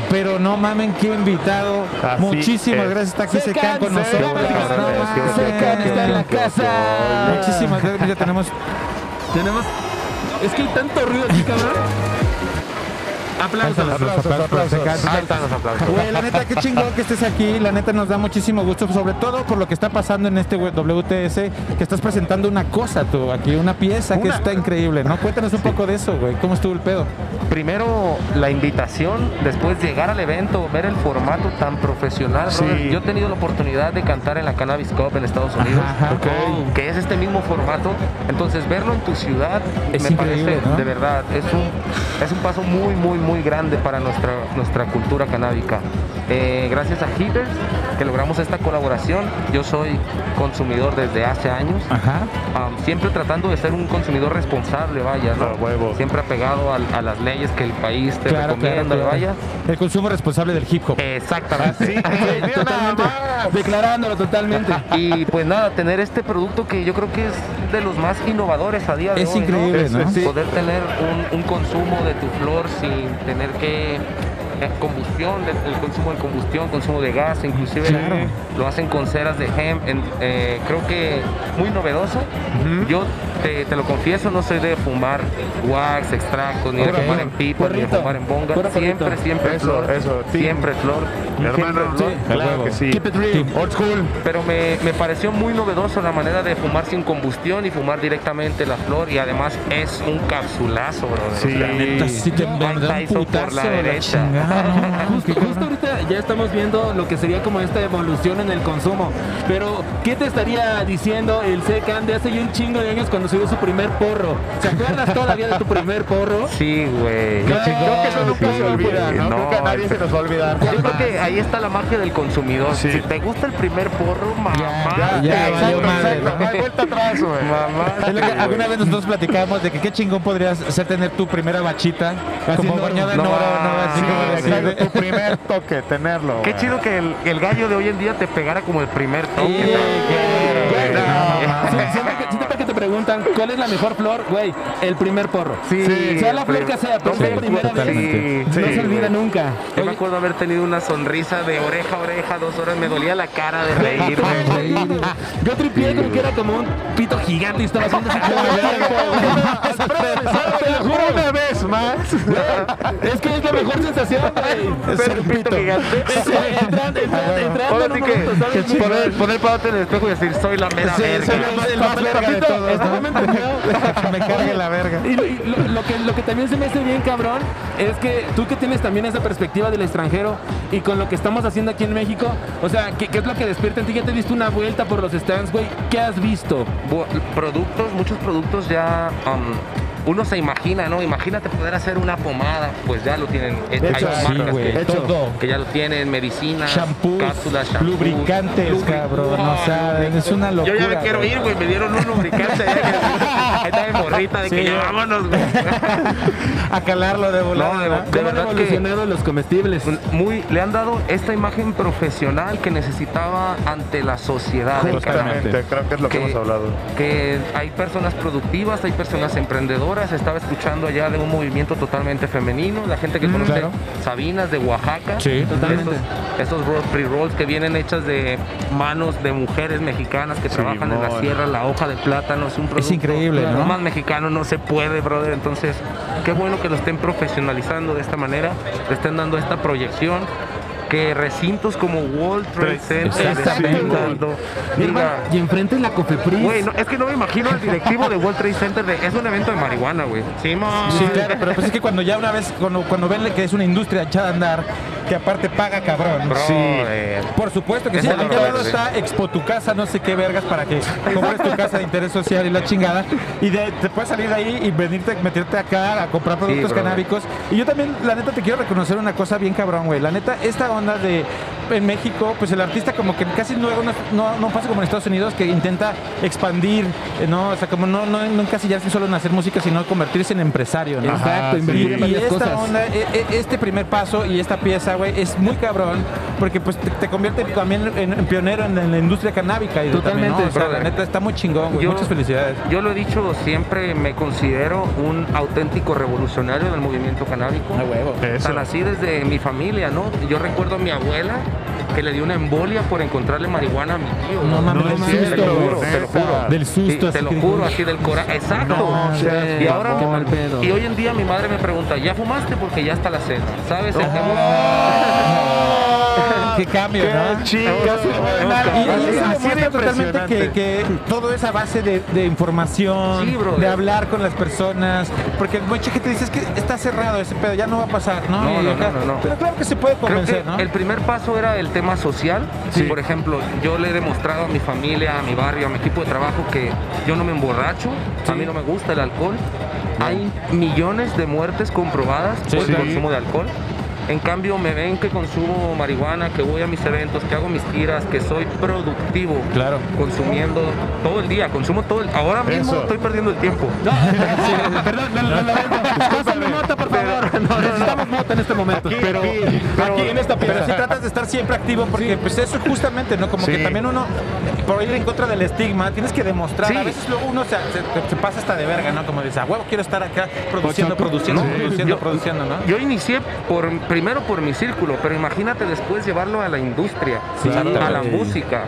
pero no mamen qué invitado. Así Muchísimas es. gracias, está aquí Secan con nosotros. Secan, No, Secan está en la casa. Muchísimas gracias, ya tenemos Tenemos. Es que hay tanto ruido aquí, cabrón. Aplausos. Aplausos, aplausos, aplausos. Güey, la neta, qué chingón que estés aquí. La neta nos da muchísimo gusto, sobre todo por lo que está pasando en este WTS, que estás presentando una cosa tú aquí, una pieza que está increíble, ¿no? Cuéntanos un poco de eso, güey. ¿Cómo estuvo el pedo? Primero, la invitación, después llegar al evento, ver el formato tan profesional. Sí. brother. Yo he tenido la oportunidad de cantar en la Cannabis Cup en Estados Unidos, Ajá, ok. que es este mismo formato. Entonces, verlo en tu ciudad Es me parece, ¿no? de verdad, es un, es un paso muy, muy, muy grande para nuestra, nuestra cultura canábica. Eh, gracias a Hitters que logramos esta colaboración. Yo soy consumidor desde hace años. Um, siempre tratando de ser un consumidor responsable, vaya, ¿no? Siempre apegado a, las leyes que el país te Claro, recomienda, claro, claro. vaya. El consumo responsable del hip hop. Exactamente. totalmente. Declarándolo totalmente. Y pues nada, tener este producto que yo creo que es de los más innovadores a día de Es hoy. increíble, ¿no? Poder tener un, un consumo de tu flor sin tener que eh, combustión, el, el consumo de combustión, consumo de gas, inclusive Claro. lo hacen con ceras de hemp, en- eh, creo que muy novedoso. Yo te, te lo confieso, no soy de fumar wax, extracto, ni de fumar en pipa, ni de fumar en bonga, siempre, siempre Eso, flor, eso, sí. siempre flor. Hermano, Siempre sí, claro que sí. Keep it real. Old school. Pero me, me pareció muy novedoso la manera de fumar sin combustión y fumar directamente la flor y además es un capsulazo, bro. Sí. La neta, sí te por la derecha. Justo, justo ahorita ya estamos viendo lo que sería como esta evolución en el consumo. Pero, ¿qué te estaría diciendo el Secan de hace ya un chingo de años cuando subió su primer porro? ¿Se acuerdas todavía de tu primer porro? Sí, güey. Creo que eso nunca se olvida, ¿no? Nunca a nadie se nos va a olvidar. Yo creo que ahí está la magia del consumidor. Si te gusta el primer porro, mamá. ya, ya valió madre, ¿no? No hay vuelta atrás, güey. Mamá. Es lo que alguna vez nosotros platicábamos de que qué chingón podrías ser tener tu primera bachita como no, bañada en no, oro, ¿no? Así sí, como de así exacto, tu primer toque, tenerlo. Qué chido que el, el gallo de hoy en día te pegara como el primer toque. Sí, siempre que te preguntan cuál es la mejor flor, güey, el primer porro. Sí, sea la flor que sea, pero Sí, la primera vez, totalmente. no Sí, se olvida güey. nunca. Yo me acuerdo haber tenido una sonrisa de oreja a oreja dos horas, me dolía la cara de reír. Yo tripié con que era como un pito gigante y estaba haciendo así como Te lo juro una vez más. Es que es la mejor sensación, güey. Ser un pito gigante. Sí, entrando, entrando, entrando Ahora sí que, poner, pararte en el espejo y decir, soy la mera Sí, verga. soy el- más verga de todos, ¿no? me cargue la verga. Y, lo, y lo- lo que, lo que también se me hace bien cabrón es que tú que tienes también esa perspectiva del extranjero y con lo que estamos haciendo aquí en México, o sea, ¿qué, qué es lo que despierta en ti? Ya te diste una vuelta por los stands, güey. ¿Qué has visto? Bu- productos, muchos productos ya um, uno se imagina, ¿no? Imagínate poder hacer una pomada, pues ya lo tienen. Eh, Hecho, Hay sí, marcas que, todo. que ya lo tienen, medicinas, Shampoos, cápsulas, shampoos, lubricantes, lubri- cabrón, no saben, es una Yo ya me locura, quiero ir, güey, me dieron un lubricante. Ahí está mi morrita de que Sí. ya vámonos, güey. A calarlo de volada. No, de, ¿verdad? de ¿Cómo han verdad que evolucionado los comestibles? muy, le han dado esta imagen profesional que necesitaba ante la sociedad. Justamente, creo que es lo que, Que- hemos hablado. que hay personas productivas, hay personas emprendedoras. Estaba escuchando allá de un movimiento totalmente femenino, la gente que Mm, conoce claro. Sabinas de Oaxaca. Sí, totalmente. Estos, estos pre-rolls que vienen hechas de manos de mujeres mexicanas que trabajan en la sierra, la hoja de plátano es un producto increíble, ¿no? más mexicano no se puede, brother. Entonces, qué bueno que lo estén profesionalizando de esta manera, le estén dando esta proyección. Que recintos como World Trade Center dando. Diga, Y enfrente en la Cofepris. Güey, no, es que no me imagino al directivo de World Trade Center de, es un evento de marihuana, güey. Sí. Sí, claro, pero pues es que cuando ya una vez, cuando, cuando ven que es una industria echada a andar, que aparte paga cabrón. Bro, sí. eh, Por supuesto que sí. Al lado está Expo tu casa, no sé qué vergas, para que compres tu casa de interés social y la chingada. Y de- te puedes salir de ahí y venirte, meterte acá a comprar productos brother. canábicos. Y yo también, la neta, te quiero reconocer una cosa bien cabrón, güey. La neta, esta onda de en México, pues el artista como que casi no, no, no pasa como en Estados Unidos, que intenta expandir, eh, ¿no? O sea, como no, no, no encasillarse solo en hacer música, sino convertirse en empresario, ¿no? Exacto, invertir y, esta cosas. onda, e- e- este primer paso y esta pieza, güey, es muy cabrón, porque pues te, te convierte también en, en pionero en, en la industria canábica. Y Totalmente, también, ¿no? O sea, la neta está muy chingón, güey. Muchas felicidades. Yo lo he dicho siempre, me considero un auténtico revolucionario del movimiento canábico. Tan así desde mi familia, ¿no? Yo recuerdo a mi abuela que le dio una embolia por encontrarle marihuana a mi tío. No mames, del te lo susto, juro, te lo juro. Del susto, Sí, así te lo juro, así del corazón. Exacto. No, Sí. y ahora. Qué mal pedo. y hoy en día mi madre me pregunta, ¿ya fumaste? Porque ya está la cena. ¿Sabes? El Qué cambio, ¿no? chingas, Y, y eso demuestra totalmente que, que todo es a base de, de información, Sí, brother. de hablar con las personas. Porque mucha gente dice, es que está cerrado ese pedo, ya no va a pasar, ¿no? No, no, acá- no, no. Pero claro que se puede convencer, ¿no? el primer paso era el tema social. Por ejemplo, yo le he demostrado a mi familia, a mi barrio, a mi equipo de trabajo que yo no me emborracho, a mí no me gusta el alcohol. Hay millones de muertes comprobadas Sí, por sí. el consumo de alcohol. En cambio, me ven que consumo marihuana, que voy a mis eventos, que hago mis tiras, que soy productivo. Claro. Consumiendo todo el día, consumo todo el... Ahora mismo Eso. estoy perdiendo el tiempo. Perdón, no, no, no, no, Pásame mota, por favor. No, necesitamos mota en este momento. pero, aquí en esta Pero sí tratas de estar siempre activo porque pues eso justamente, ¿no? Como Sí. que también uno, por ir en contra del estigma, tienes que demostrar. Sí. A veces luego uno se, se- se pasa hasta de verga, ¿no? Como dice, a huevo, quiero estar acá produciendo, Ocho. produciendo, No, produciendo, yo- produciendo, ¿no? Yo inicié por, primero por mi círculo, pero imagínate después llevarlo a la industria, Sí, a la música,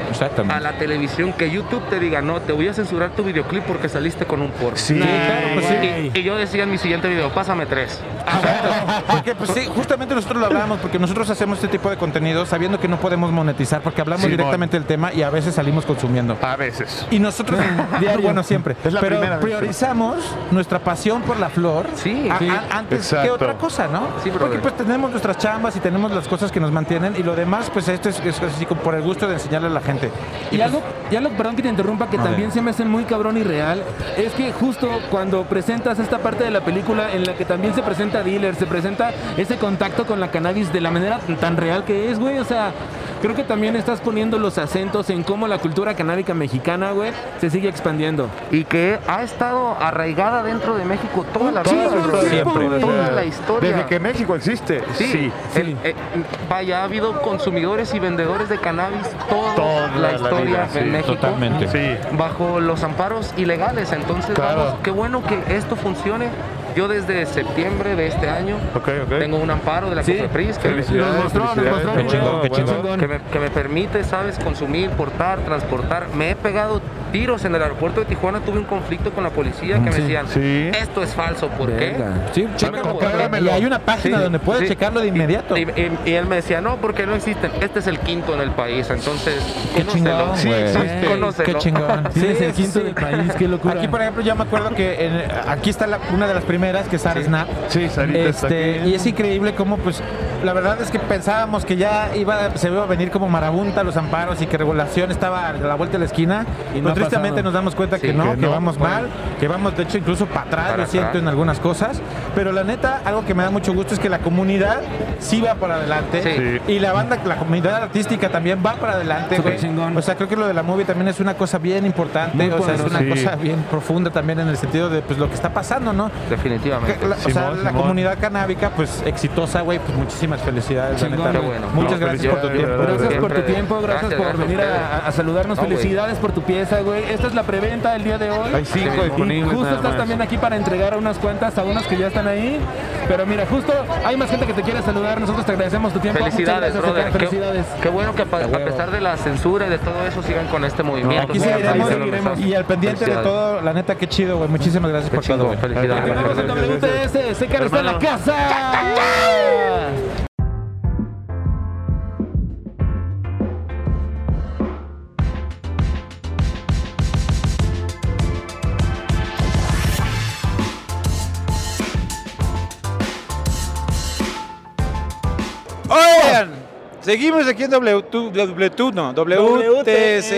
a la televisión, que YouTube te diga, no, te voy a censurar tu videoclip porque saliste con un porno. Sí, claro, pues sí. Y, y yo decía en mi siguiente video, pásame tres. Porque pues sí, justamente nosotros lo hablamos porque nosotros hacemos este tipo de contenido sabiendo que no podemos monetizar porque hablamos directamente del tema y a veces salimos consumiendo. A veces. Y nosotros, Diario. bueno, siempre. Es la pero priorizamos nuestra pasión por la flor Sí, a- sí. a- antes Exacto. que otra cosa, ¿no? Sí, brother. porque pues tenemos nuestras chambas y tenemos las cosas que nos mantienen y lo demás, pues esto es, es así como por el gusto de enseñarle a la gente. Y algo, y algo, perdón que te interrumpa, que también ver. se me hace muy cabrón y real, es que justo cuando presentas esta parte de la película en la que también se presenta dealer, se presenta ese contacto con la cannabis de la manera tan real que es, güey, o sea, creo que también estás poniendo los acentos en cómo la cultura canábica mexicana, güey, se sigue expandiendo. Y que ha estado arraigada dentro de México toda la Toda la historia. Toda la historia. Desde que México existe. Sí, Sí. el- eh, vaya, ha habido consumidores y vendedores de cannabis toda, Toda la la historia en sí, México. totalmente. Sí. Bajo los amparos ilegales. Entonces, Claro. vamos, qué bueno que esto funcione. Yo desde septiembre de este año Ok, ok. tengo un amparo de la Sí. COFEPRIS que me, que me permite, ¿sabes? Consumir, portar, transportar. Me he pegado tiros en el aeropuerto de Tijuana. Tuve un conflicto con la policía que me decían, Sí. esto es falso. ¿Por qué? Sí, y hay una página Sí, donde puedes sí. checarlo de inmediato. Y, y- y él me decía, no, porque no existen. Este es el quinto en el país, entonces, Qué conócelo. chingón, Sí, existe. Conócelo. Qué chingón. Tienes el quinto sí. del país, qué locura. Aquí, por ejemplo, yo me acuerdo que en- aquí está la- una de las primeras, que es Sara Snap. Sí, está Este, aquí. y es increíble cómo, pues, la verdad es que pensábamos que ya iba, se iba a venir como marabunta los amparos y que regulación estaba a la vuelta de la esquina. Y no tristemente pasado. nos damos cuenta Sí, que no, que que, no, vamos bueno. mal, que vamos de hecho incluso para atrás, Para lo siento atrás. en algunas cosas. Pero la neta, algo que me da mucho gusto es que la comunidad sí va para adelante. Sí. Y la banda, la comunidad artística también va para adelante. Güey. chingón. O sea, creo que lo de la movie también es una cosa bien importante. Muy o sea, es una Sí. cosa bien profunda también en el sentido de pues lo que está pasando, ¿no? Definitivamente. La- o sea, Simón, la Simón. comunidad canábica, pues exitosa, güey, pues muchísimas felicidades. la neta. Bueno. Muchas No, gracias por tu tiempo. Gracias por tu tiempo, gracias, por venir a, saludarnos. No. Felicidades por tu pieza, güey. Esta es la preventa el día de hoy. Hay cinco Y disponibles justo estás más. también aquí para entregar unas cuentas a unos que ya están ahí. Pero mira, justo hay más gente que te quiere saludar. Nosotros te agradecemos tu tiempo. Felicidades, Muchas gracias, brother. Eka. Qué, Felicidades. qué bueno que a, pesar de la censura y de todo eso sigan con este movimiento. Aquí seguiremos y al pendiente de todo, la neta, qué chido, güey. Muchísimas gracias Qué por todo. felicidades. WTS. Secar está en la casa. Oigan, Seguimos aquí en W, W, no, WTS.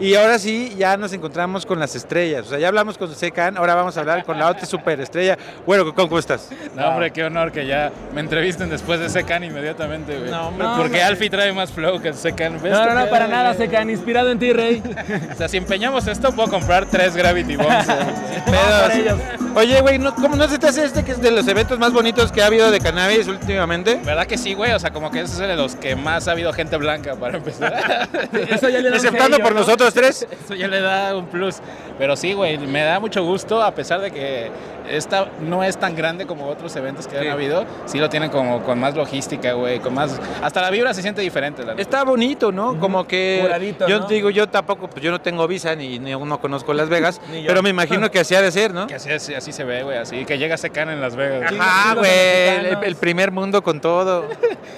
Y ahora sí, ya nos encontramos con las estrellas. O sea, ya hablamos con Secan, ahora vamos a hablar con la otra superestrella. Bueno, ¿cómo estás? No, hombre, qué honor que ya me entrevisten después de Secan inmediatamente, güey. No, hombre. Porque No, Alfie trae más flow que Secan. ¿Ves No, no, no, para nada, Secan. Inspirado en ti, Rey. O sea, si empeñamos esto, puedo comprar tres Gravity Bombs. Pedos. Oye, güey, ¿no, ¿cómo no se te hace este que es de los eventos más bonitos que ha habido de cannabis últimamente? ¿Verdad que sí, güey? O sea, como que ese es de los que más ha habido gente blanca para empezar. Eso ya le da un Exceptando sello, por ¿no? nosotros tres. Eso ya le da un plus. Pero sí, güey, me da mucho gusto, a pesar de que esta no es tan grande como otros eventos que han habido. Sí lo tienen como con más logística, güey, con más... Hasta la vibra se siente diferente, la neta. Está bonito, ¿no? Como que Curadito, yo ¿no? digo, yo tampoco, pues yo no tengo visa ni, ni no conozco Las Vegas, pero me imagino que así ha de ser, ¿no? Que así, así, así se ve, güey, así que llega Secan en Las Vegas. Ah, güey, el, el primer mundo con todo.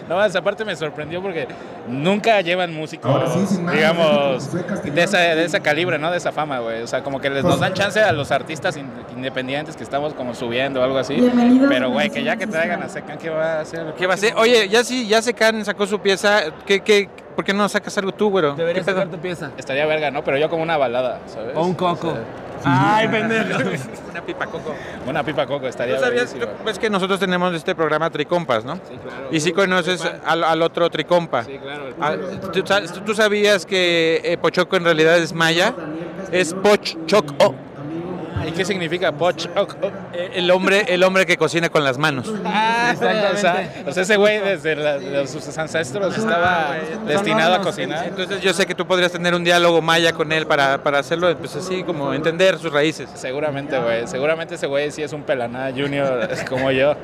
No, esa parte me sorprendió porque nunca llevan músicos, digamos, de esa, de esa calibre, ¿no? De esa fama, güey. O sea, como que les nos dan chance a los artistas in- independientes que estamos como subiendo o algo así. Pero, güey, que ya que traigan a Secan, ¿qué va a hacer? ¿Qué va a ser? Oye, ya sí, ya Secan sacó su pieza, ¿qué, qué, ¿por qué no sacas algo tú, güero? Deberías sacar tu pieza. Estaría verga, ¿no? Pero yo como una balada, ¿sabes? O un coco. O sea, Ay, pendejo. Una pipa coco. Una pipa coco estaría ¿Tú sabías que nosotros tenemos este programa Tricompas, ¿no? Sí, claro. Y sí conoces al, al otro Tricompa. Sí, claro. Ah, ¿tú, sa- tú sabías que eh, Pochoco en realidad es maya? Es Pochoco. ¿Y qué significa Poch? Eh, El hombre, el hombre que cocina con las manos. Ah, o sea, o sea, ese güey desde la- de sus ancestros estaba destinado a cocinar. Entonces yo sé que tú podrías tener un diálogo maya con él para, para hacerlo, pues así como entender sus raíces. Seguramente, güey. Seguramente ese güey sí es un pelaná junior como yo.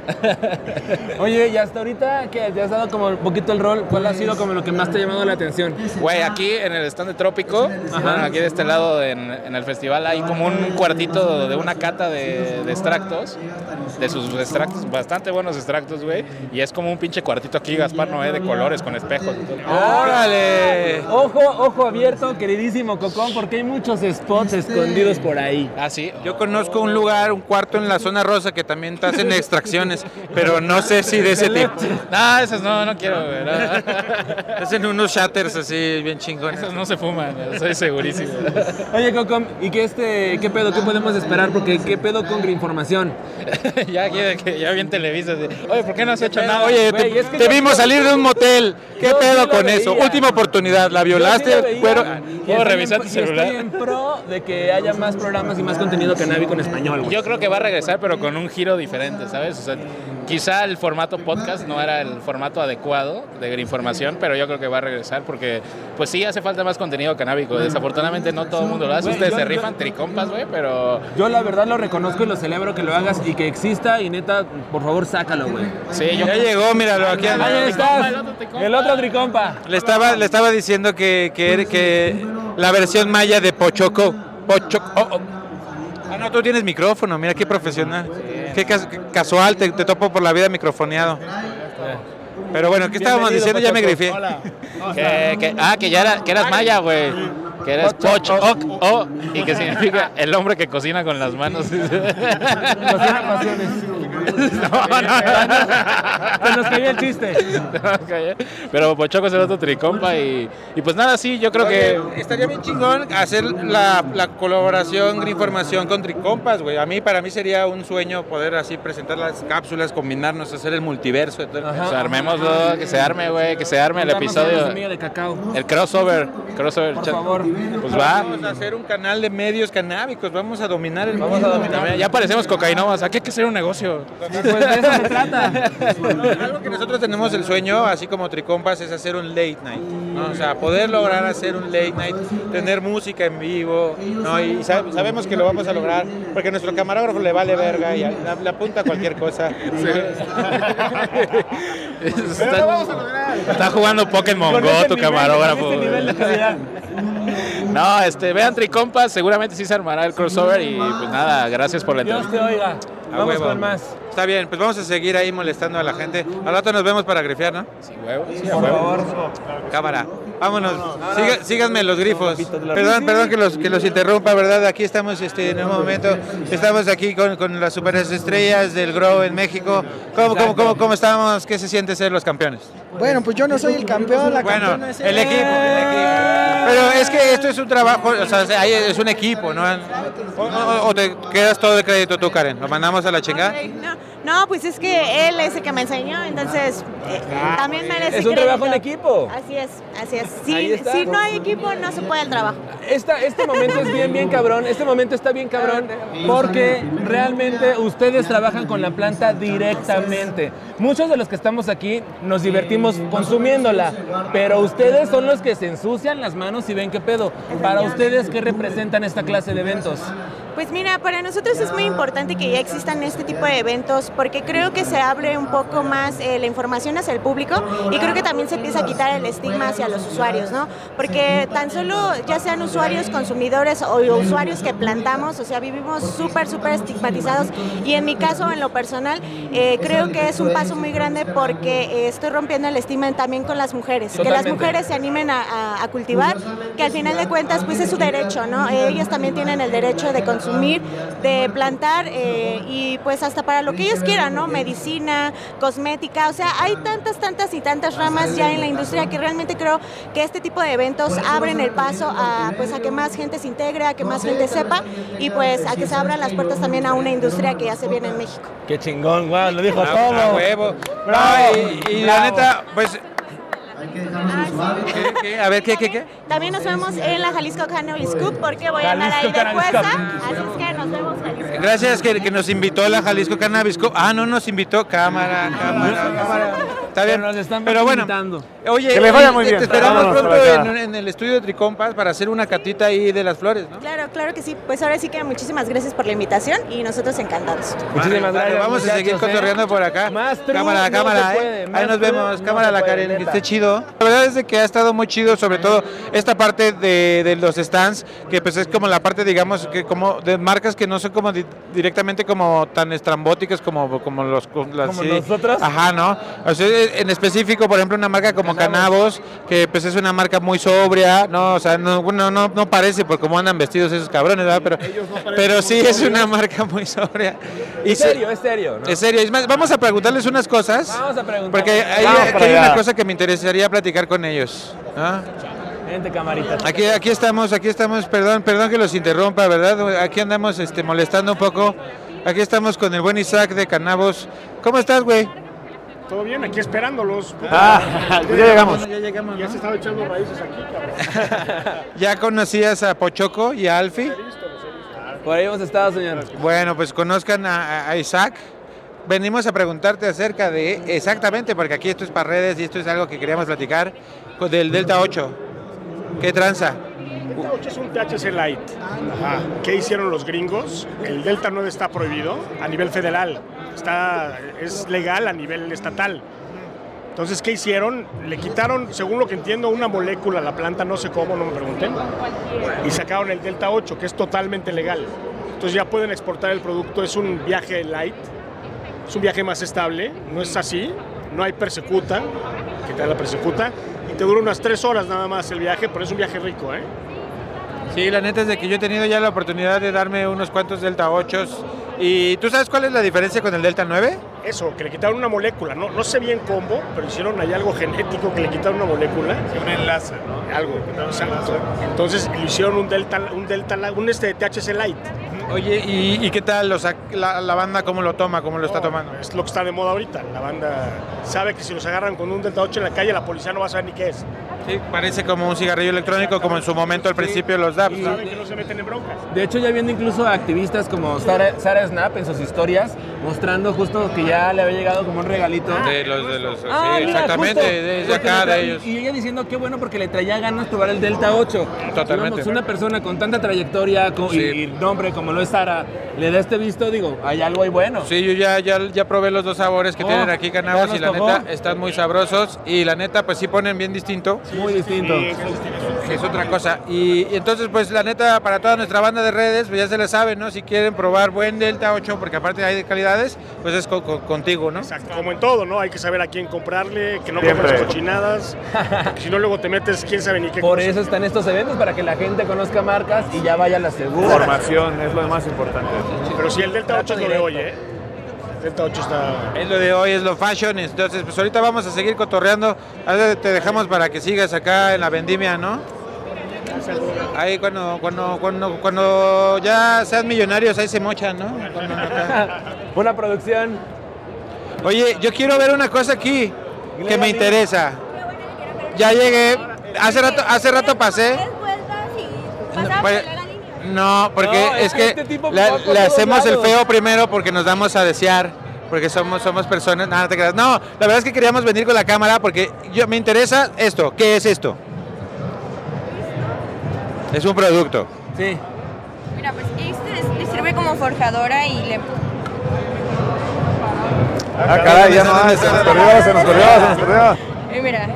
Oye, y hasta ahorita que ya has dado como un poquito el rol, ¿cuál ha sido como lo que más te ha llamado la atención? Güey, aquí en el stand de Trópico, bueno, aquí de este lado en, en el festival hay como un cuartito de una cata de, de extractos, de sus extractos, bastante buenos extractos, güey. Y es como un pinche cuartito aquí, Gaspar Noé, de colores, con espejos. ¡Órale! Ojo, ojo abierto, queridísimo Cocón, porque hay muchos spots escondidos por ahí. Ah, sí. Yo conozco un lugar, un cuarto en la zona rosa que también te hacen extracciones, pero no sé si de ese tipo. No, esos no, no quiero, güey. no. Hacen unos shatters así bien chingones. Esos no se fuman, estoy segurísimo. Oye, Cocón, ¿y qué, este, qué pedo? ¿Qué podemos esperar? Porque ¿qué pedo con Información? ya, ya, ya bien Televisa. Oye, ¿por qué no has hecho nada? Oye, te, Güey, es que te yo- vimos salir de un motel. ¿Qué Yo sí pedo lo con eso? veía. Última oportunidad, la Yo sí violaste, veía, pero ¿Puedo revisar tu celular? Estoy en pro de que haya más programas y más contenido canábico en español, güey. Yo creo que va a regresar, pero con un giro diferente, ¿sabes? O sea, quizá el formato podcast no era el formato adecuado de información, pero yo creo que va a regresar porque, pues sí, hace falta más contenido canábico. Desafortunadamente no todo el mundo lo hace. Ustedes yo- se yo- rifan tricompas, güey, pero Yo la verdad lo reconozco y lo celebro que lo hagas y que exista y neta, por favor, sácalo, güey. sí, yo... ya llegó, míralo aquí. anda. Ahí estás, el otro tricompa. Le estaba, le estaba diciendo que, que, que la versión maya de Pochoco. Pochoco. oh, oh. Ah, no, tú tienes micrófono, mira qué profesional. Qué, cas- qué casual, te, te topo por la vida microfoneado. Pero bueno, ¿qué estábamos Bienvenido, diciendo? Ya me grifé. Que, que- ah, que, ya era, que eras maya, güey. Que eres poch, ok, o, y que significa el hombre que cocina con las manos. Cocina pasiones. No, no, no. Se nos cayó el chiste. Pero Pochoco es el otro tricompa y, y pues nada, sí, yo creo que... Estaría bien chingón hacer la, la colaboración Información con Tricompas, güey. A mí, para mí sería un sueño poder así presentar las cápsulas, combinarnos, hacer el multiverso. y todo Pues armémoslo, que se arme, güey, que se arme el episodio. de cacao. El crossover, crossover. Por favor. Pues va. Vamos a hacer un canal de medios canábicos, vamos a dominar el Vamos a mundo. dominar. Ya parecemos cocainomas, aquí hay que hacer un negocio. Pues de eso se trata. Algo que nosotros tenemos el sueño, así como Tricompas, es hacer un late night. ¿no? O sea, poder lograr hacer un late night, tener música en vivo, ¿no? Y sab- sabemos que lo vamos a lograr porque a nuestro camarógrafo le vale verga y le, apunta a cualquier cosa. Está, lo vamos a lograr. está jugando Pokémon Go tu nivel, camarógrafo. con ese nivel de calidad. No, este, vean Tricompas, seguramente sí se armará el crossover y pues nada, gracias por la Dios entrevista. te oiga. Vamos huevo. con más. Está bien, pues vamos a seguir ahí molestando a la gente. Al rato nos vemos para grifear, ¿no? Sí, huevo. Sí, Por huevo. favor. Cámara. Vámonos. Siga- síganme los grifos. Perdón, perdón que los, que los interrumpa, ¿verdad? Aquí estamos este, en un momento. Estamos aquí con, con las superestrellas del Grow en México. ¿Cómo, cómo, cómo, ¿Cómo estamos? ¿Qué se siente ser los campeones? Bueno, pues yo no soy el campeón, la Bueno, campeona es el equipo, el equipo. Pero es que esto es un trabajo, o sea, es un equipo, ¿no? O, o- o te quedas todo de crédito tú, Karen. ¿Lo mandamos a la chingada? No, pues es que él es el que me enseñó, entonces eh, también merece Es un crédito. trabajo en equipo. Así es, así es. Si, si no hay equipo, no se puede el trabajo. Esta, este momento es bien, bien cabrón. Este momento está bien cabrón porque realmente ustedes trabajan con la planta directamente. Muchos de los que estamos aquí nos divertimos consumiéndola, pero ustedes son los que se ensucian las manos y ven qué pedo. Para ustedes, ¿qué representan esta clase de eventos? Pues mira, para nosotros es muy importante que ya existan este tipo de eventos porque creo que se abre un poco más eh, la información hacia el público y creo que también se empieza a quitar el estigma hacia los usuarios, ¿no? Porque tan solo ya sean usuarios consumidores o usuarios que plantamos, o sea, vivimos súper, súper estigmatizados y en mi caso, en lo personal, eh, creo que es un paso muy grande porque eh, estoy rompiendo el estigma también con las mujeres, que las mujeres se animen a, a- a cultivar, que al final de cuentas pues es su derecho, ¿no? Ellas también tienen el derecho de consumir, de plantar y pues hasta para lo que ellos quieran, ¿no? Medicina, cosmética, o sea, hay tantas, tantas y tantas ramas ya en la industria que realmente creo que este tipo de eventos abren el paso a pues a que más gente se integre, a que más gente sepa y pues a que se abran las puertas también a una industria que ya se viene en México. Qué chingón, wow, lo dijo A- todo. a huevo. Bravo, No, y, y la neta, pues. ¿Qué, qué? A ver, ¿qué, qué, qué? También nos vemos en la Jalisco Cannabis Scoop porque voy a andar ahí de jueza, Cup. así es que nos vemos Jalisco. Gracias que, que nos invitó la Jalisco Cannabis Co- Ah, no nos invitó. Cámara, cámara, cámara. Está bien. Pero bueno, oye, Que les vaya muy te- bien. te esperamos Vámonos pronto en, en el estudio de Tricompas para hacer una catita ahí de las flores, ¿no? Claro, claro que sí. Pues ahora sí que muchísimas gracias por la invitación y nosotros encantados. Muchísimas Vale, gracias. Vamos a seguir ¿eh? cotorreando por acá. Más cámara, no cámara, ¿eh? puede, Ahí nos vemos. no cámara, la Karen, que esté chido. La verdad es de que ha estado muy chido, sobre todo esta parte de, de los stands, que pues es como la parte, digamos, que como de marcas que no son como di- directamente como tan estrambóticas como, como los... las- ¿Como sí. nosotras? Ajá, ¿no? O sea, en específico, por ejemplo, una marca como Canabos, que pues es una marca muy sobria, ¿no? O sea, no, no, no, no parece por cómo andan vestidos esos cabrones, ¿verdad? Pero, pero sí es una marca muy sobria. Es se- serio, es serio. ¿no? es serio. Es más, vamos a preguntarles unas cosas. Vamos a preguntar. Porque hay, hay una cosa que me interesaría platicar con ellos. ¿no? Vente, camarita. Aquí, aquí estamos, aquí estamos, perdón, perdón que los interrumpa, ¿verdad? Aquí andamos este, molestando un poco. Aquí estamos con el buen Isaac de Canabos. ¿Cómo estás, güey? Todo bien, aquí esperándolos. Ah, ya llegamos. Ya llegamos. Ya se estaba echando raíces aquí, cabrón. ¿Ya conocías a Pochoco y a Alfie? Por ahí hemos estado, señor. Bueno, pues conozcan a, a Isaac. Venimos a preguntarte acerca de, exactamente, porque aquí esto es para redes y esto es algo que queríamos platicar, del Delta 8. ¿Qué tranza? Delta 8 es un THC Light. Ajá. ¿Qué hicieron los gringos? El Delta 9 está prohibido a nivel federal. Está, es legal a nivel estatal. Entonces, ¿qué hicieron? Le quitaron, según lo que entiendo, una molécula a la planta, no sé cómo, no me pregunten, y sacaron el Delta 8, que es totalmente legal. Entonces ya pueden exportar el producto, es un viaje light, es un viaje más estable, no es así, no hay persecuta, que te da la persecuta, y te dura unas tres horas nada más el viaje, pero es un viaje rico, ¿eh? Sí, la neta es de que yo he tenido ya la oportunidad de darme unos cuantos Delta 8 ¿Y tú sabes cuál es la diferencia con el Delta 9? Eso, que le quitaron una molécula, no, no sé bien cómo, pero hicieron ahí algo genético que le quitaron una molécula. un enlace, ¿no? Algo, exacto. Entonces le hicieron un delta, un delta, un este THC light. Oye, ¿y, y qué tal los ac- la, la banda cómo lo toma, cómo lo está tomando? Es lo que está de moda ahorita. La banda sabe que si los agarran con un delta 8 en la calle, la policía no va a saber ni qué es. Sí, parece como un cigarrillo electrónico, como en su momento al principio los DAPs. ¿no? Saben que no se meten en broncas. De hecho, ya viendo incluso a activistas como Sara, Sara Snap en sus historias, mostrando justo que ya le había llegado como un regalito. De los, de los, Ah, sí, mira, exactamente, justo, desde porque acá de ellos. Y ella diciendo qué bueno porque le traía ganas probar el Delta 8. Totalmente. Digamos, una persona con tanta trayectoria y- Sí. y, nombre como lo es Sara, le da este visto, digo, hay algo ahí bueno. Sí, yo ya, ya, ya probé los dos sabores que Oh, tienen aquí ¿ya canabos y la tocó? neta están muy sabrosos y la neta pues sí ponen bien distinto. Muy distinto. Que es otra cosa. Y, y entonces pues la neta para toda nuestra banda de redes pues ya se les sabe, ¿no? Si quieren probar buen Delta 8 porque aparte hay de calidad amistades, pues es co- co- contigo, ¿no? Exacto, como en todo, ¿no? Hay que saber a quién comprarle, que no Siempre. compres cochinadas, porque si no luego te metes quién sabe ni qué Por cosa. eso están estos eventos, para que la gente conozca marcas y ya vaya a la segura. Formación es lo más importante. Pero si el Delta 8 es lo de directo. hoy, ¿eh? El Delta 8 está... Es lo de hoy, es lo fashion. Entonces, pues ahorita vamos a seguir cotorreando. Ahora te dejamos para que sigas acá en la vendimia, ¿no? Ahí cuando, cuando, cuando, cuando ya sean millonarios, ahí se mochan, ¿no? Una producción. Oye, yo quiero ver una cosa aquí que me interesa. Ya llegué. Hace rato, hace rato pasé. Pues, No, porque No, es es que este tipo la- le todos hacemos el feo primero porque nos damos a desear, porque somos, somos personas. Nada, te creas. No, la verdad es que queríamos venir con la cámara porque yo me interesa esto. ¿Qué es esto? Es un producto. Sí. Mira, pues este le sirve como forjadora y le... Ah, caray, ya no, se nos perdió, se nos perdió, se nos perdió. Y mira,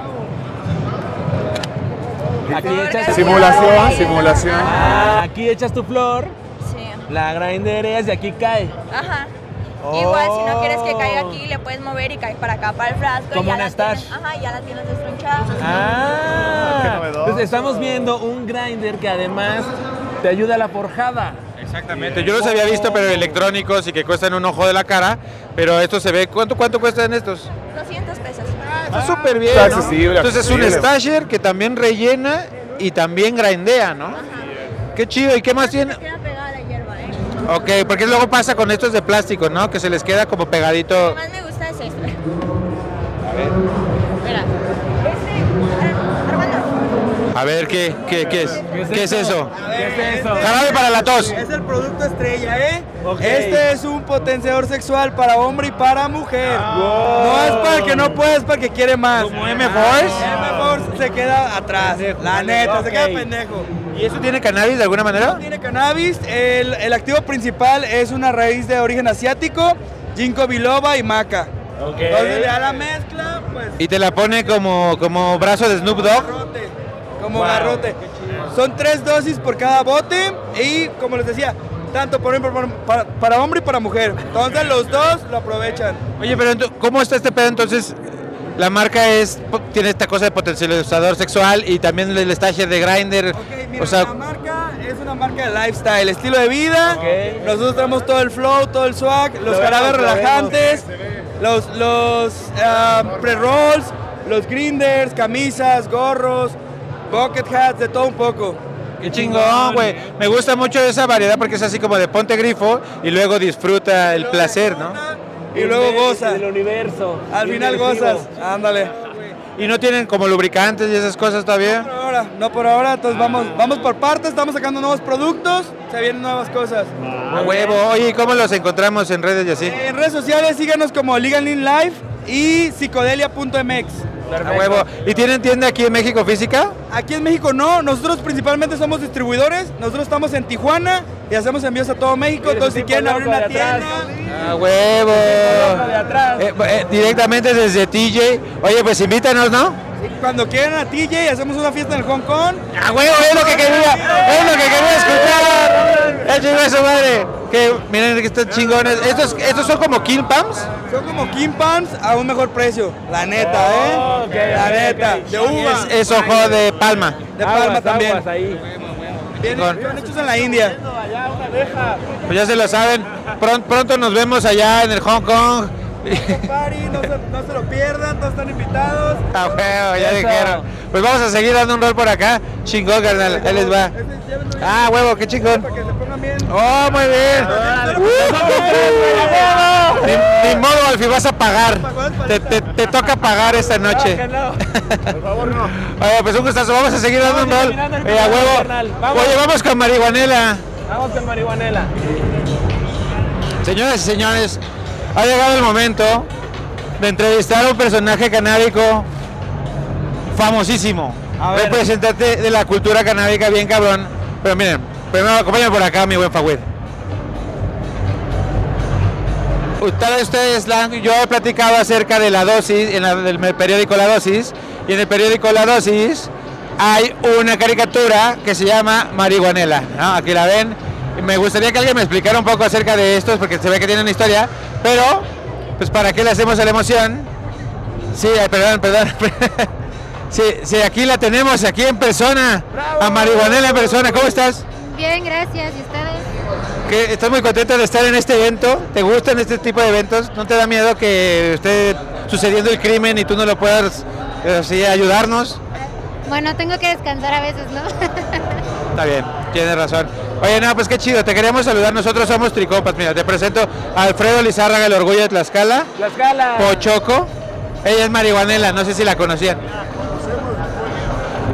Aquí echas Simulación, simulación. Ah, aquí echas tu flor, sí. la grindereas y aquí cae. Ajá. Igual si no quieres que caiga Oh. aquí, le puedes mover y cae para acá, para el frasco. Como y ya un la stash. tienes, ajá, ya la tienes destronchada. Ah, entonces estamos viendo un grinder que además te ayuda a la forjada. Exactamente. Yo los había visto, pero electrónicos y que cuestan un ojo de la cara. Pero esto se ve. ¿Cuánto, cuánto cuestan estos? 200 pesos. Está súper bien. Está ¿no? accesible, Entonces es un accesible. stasher que también rellena y también grindea, ¿no? Qué chido. ¿Y qué más tiene? Ok, porque luego pasa con estos de plástico, ¿no? Que se les queda como Lo pegadito. que más me gusta es este. Mira. A ver, ¿qué, qué, qué es? ¿Qué es eso? ¿Qué es eso? Jarabe para la tos. Es el producto estrella, ¿eh? Este es un potenciador sexual para hombre y para mujer. Wow. No es para el que no puede, es para el que quiere más. ¿Como M-Force? M-Force se queda atrás. La neta, se queda pendejo. ¿Y eso tiene cannabis de alguna manera? Tiene cannabis. El, el activo principal es una raíz de origen asiático, ginkgo biloba y maca. Ok. Entonces le da la mezcla, pues Y te la pone como, como brazo de Snoop Dogg. Como Wow. garrote. Son tres dosis por cada bote y como les decía, tanto por- para, para hombre y para mujer. Entonces los dos lo aprovechan. Oye, pero ¿cómo está este pedo entonces? La marca es tiene esta cosa de potencializador sexual y también el stasher de grinder. Mira, o sea, la marca es una marca de lifestyle, estilo de vida. Nosotros tenemos todo el flow, todo el swag, los Lo carabes lo relajantes, los, los ah, pre-rolls, los grinders, camisas, gorros, bucket hats, de todo un poco. qué chingón, güey. Me gusta mucho esa variedad porque es así como de ponte grifo y luego disfruta el placer, ¿no? Y luego goza. Del universo. Al final Inmersivo. gozas. Ándale. Y no tienen como lubricantes y esas cosas todavía. Por ahora, no por ahora, entonces vamos, vamos por partes, estamos sacando nuevos productos, se vienen nuevas cosas. A huevo. Oye, ¿y cómo los encontramos en redes y así? En redes sociales síganos como Legal In Life y psicodelia.mx. A huevo. ¿Y tienen tienda aquí en México física? Aquí en México no, nosotros principalmente somos distribuidores, nosotros estamos en Tijuana y hacemos envíos a todo México, entonces si quieren abrir una tienda, A huevo. Eh, eh, directamente desde TJ. Oye, pues invítanos, ¿no? Cuando quieran a TJ hacemos una fiesta en el Hong Kong. A huevo, es lo que quería, es lo que quería escuchar. Eh, chingo eso, madre. Que miren que están chingones. Estos, estos son como King Pumps. Son como King Pants a un mejor precio, la neta, ¿eh? la neta, de uva. Es, es ojo de palma. De palma Aguas, también. aguas ahí. Vienen, son hechos en la India. Pues ya se lo saben. Pron- pronto nos vemos allá en el Hong Kong. Party, no se, no se lo pierdan, todos están invitados. A huevo, ya Eso. dijeron. Pues vamos a seguir dando un rol por acá. Chingón, carnal. Ahí les va. Ah, huevo, qué chingón. Oh, muy bien. Uh, Ni, ni modo, Alfie, vas a pagar. Te, te- te toca pagar esta noche. Por favor, no. Oye, pues un gustazo. Vamos a seguir dando un rol. Eh, a huevo. Oye, vamos con marihuanela. Vamos con marihuanela. Señoras y señores, ha llegado el momento de entrevistar a un personaje canábico famosísimo, representante de la cultura canábica bien cabrón. Pero miren, primero acompáñame por acá, mi buen Fagüed. Ustedes, ustedes yo he platicado acerca de la dosis, en la- del periódico La Dosis, y en el periódico La Dosis hay una caricatura que se llama Marihuanela. ¿no? Aquí la ven. Me gustaría que alguien me explicara un poco acerca de estos, porque se ve que tienen una historia, Pero, pues para qué le hacemos a la emoción. Sí, perdón, perdón. Sí, sí, aquí la tenemos, aquí en persona. A Marihuanela en persona. ¿Cómo estás? Bien, gracias. ¿Y ustedes? ¿Qué, ¿Estás muy contenta de estar en este evento? ¿Te gustan este tipo de eventos? ¿No te da miedo que esté sucediendo el crimen y tú no lo puedas eh, así, ayudarnos? Bueno, tengo que descansar a veces, ¿no? Está bien, tienes razón. Oye, no, pues qué chido, te queríamos saludar. Nosotros somos Tricopas. Mira, te presento a Alfredo Lizárraga, el orgullo de Tlaxcala. Tlaxcala. Pochoco. Ella es marihuanela, no sé si la conocían.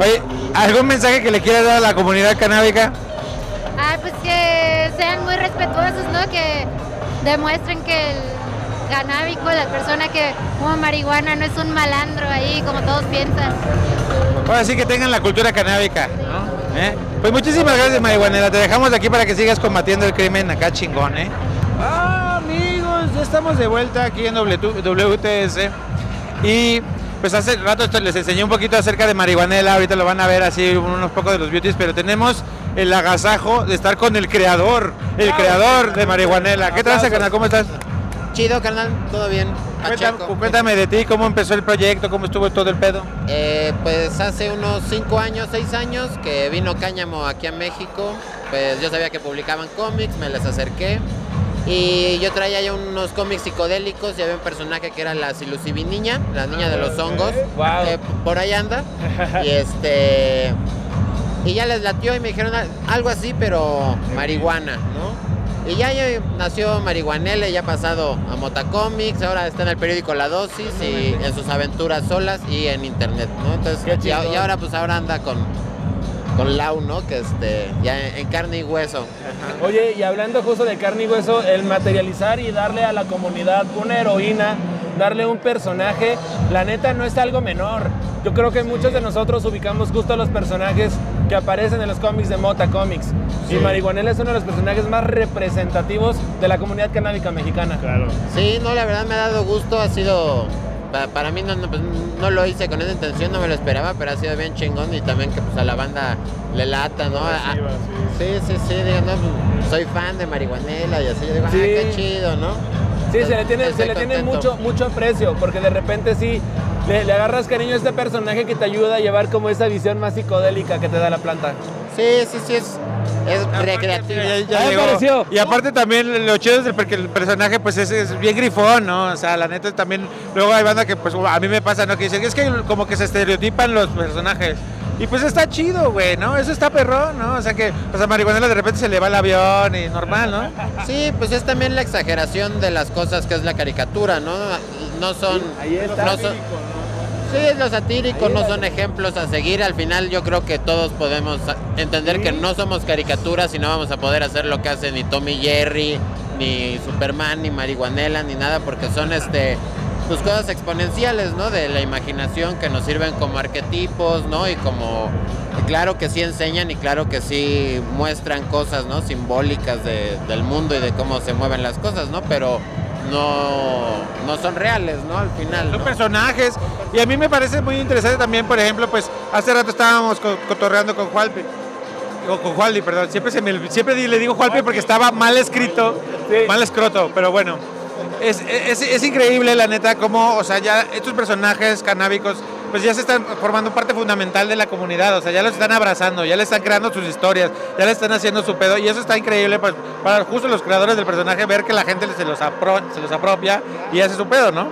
Oye, ¿algún mensaje que le quieras dar a la comunidad canábica? Ah, pues que sean muy respetuosos, ¿no? Que demuestren que el canábico, la persona que fuma marihuana no es un malandro ahí, como todos piensan. Ahora sí que tengan la cultura canábica. ¿no? ¿Eh? Pues muchísimas gracias, marihuanela. Te dejamos aquí para que sigas combatiendo el crimen acá chingón, ¿eh? Ah, amigos, ya estamos de vuelta aquí en WTS. Y pues hace rato esto les enseñé un poquito acerca de marihuanela, ahorita lo van a ver así unos pocos de los beauties, pero tenemos el agasajo de estar con el creador, el creador de marihuanela. ¿Qué tranza, carnal? ¿Cómo estás? Chido, carnal, todo bien. Cuéntame, cuéntame de ti, cómo empezó el proyecto, cómo estuvo todo el pedo. Eh, pues hace unos 5 años, 6 años que vino Cáñamo aquí a México, pues yo sabía que publicaban cómics, me les acerqué. Y yo traía ya unos cómics psicodélicos y había un personaje que era la Silucibi niña, la niña de los hongos, que por ahí anda. Y este y ya les latió y me dijeron algo así, pero marihuana, ¿no? Y ya, ya nació Marihuanele, ya ha pasado a Motacomics, ahora está en el periódico La Dosis y en sus aventuras solas y en internet, ¿no? Entonces, y, y ahora pues ahora anda con, con Lau, ¿no? Que este, ya en carne y hueso. Oye, y hablando justo de carne y hueso, el materializar y darle a la comunidad una heroína, darle un personaje, la neta no es algo menor. Yo creo que muchos de nosotros ubicamos justo los personajes que aparecen en los cómics de Mota Comics. Y Marihuanela es uno de los personajes más representativos de la comunidad canábica mexicana. Claro. Sí, no, la verdad me ha dado gusto, ha sido pa- para mí no, no, pues, no lo hice con esa intención, no me lo esperaba, pero ha sido bien chingón y también que pues a la banda le lata, ¿no? Ah, sí, sí, sí, digo, no, pues, soy fan de Marihuanela y así, digo, ah, Sí. qué chido, ¿no? Sí, se le tiene, se estoy le tiene contento. mucho, mucho aprecio, porque de repente sí le, le agarras cariño a este personaje que te ayuda a llevar como esa visión más psicodélica que te da la planta. Sí, sí, sí, es, es recreativo. Ya llegó. Y aparte también lo chido es el, porque el personaje pues es, es bien grifón, ¿no? O sea, la neta también, luego hay banda que pues a mí me pasa, ¿no? Que dicen, es que como que se estereotipan los personajes. Y pues está chido, güey, ¿no? Eso está perrón, ¿no? O sea que pues a Marihuanela de repente se le va el avión y normal, ¿no? Sí, pues es también la exageración de las cosas que es la caricatura, ¿no? No son... no son- Sí, es lo satírico, no son ejemplos a seguir. Al final yo creo que todos podemos entender que no somos caricaturas y no vamos a poder hacer lo que hace ni Tommy Jerry, ni Superman, ni Marihuanela, ni nada, porque son este pues cosas exponenciales, ¿no? De la imaginación que nos sirven como arquetipos, ¿no? Y como claro que sí enseñan y claro que sí muestran cosas, ¿no? Simbólicas de- del mundo y de cómo se mueven las cosas, ¿no? Pero no, no son reales, ¿no? Al final. Son ¿no? personajes. Y a mí me parece muy interesante también, por ejemplo, pues hace rato estábamos co- cotorreando con Jualpi. Con, con Jualdi, perdón. Siempre, se me, siempre le digo Jualpi porque estaba mal escrito, mal escroto, pero bueno. Es, es, es increíble, la neta, cómo, o sea, ya estos personajes canábicos, pues ya se están formando parte fundamental de la comunidad, o sea, ya los están abrazando, ya le están creando sus historias, ya le están haciendo su pedo, y eso está increíble pues, para justo los creadores del personaje ver que la gente se los, se los apropia y hace su pedo, ¿no?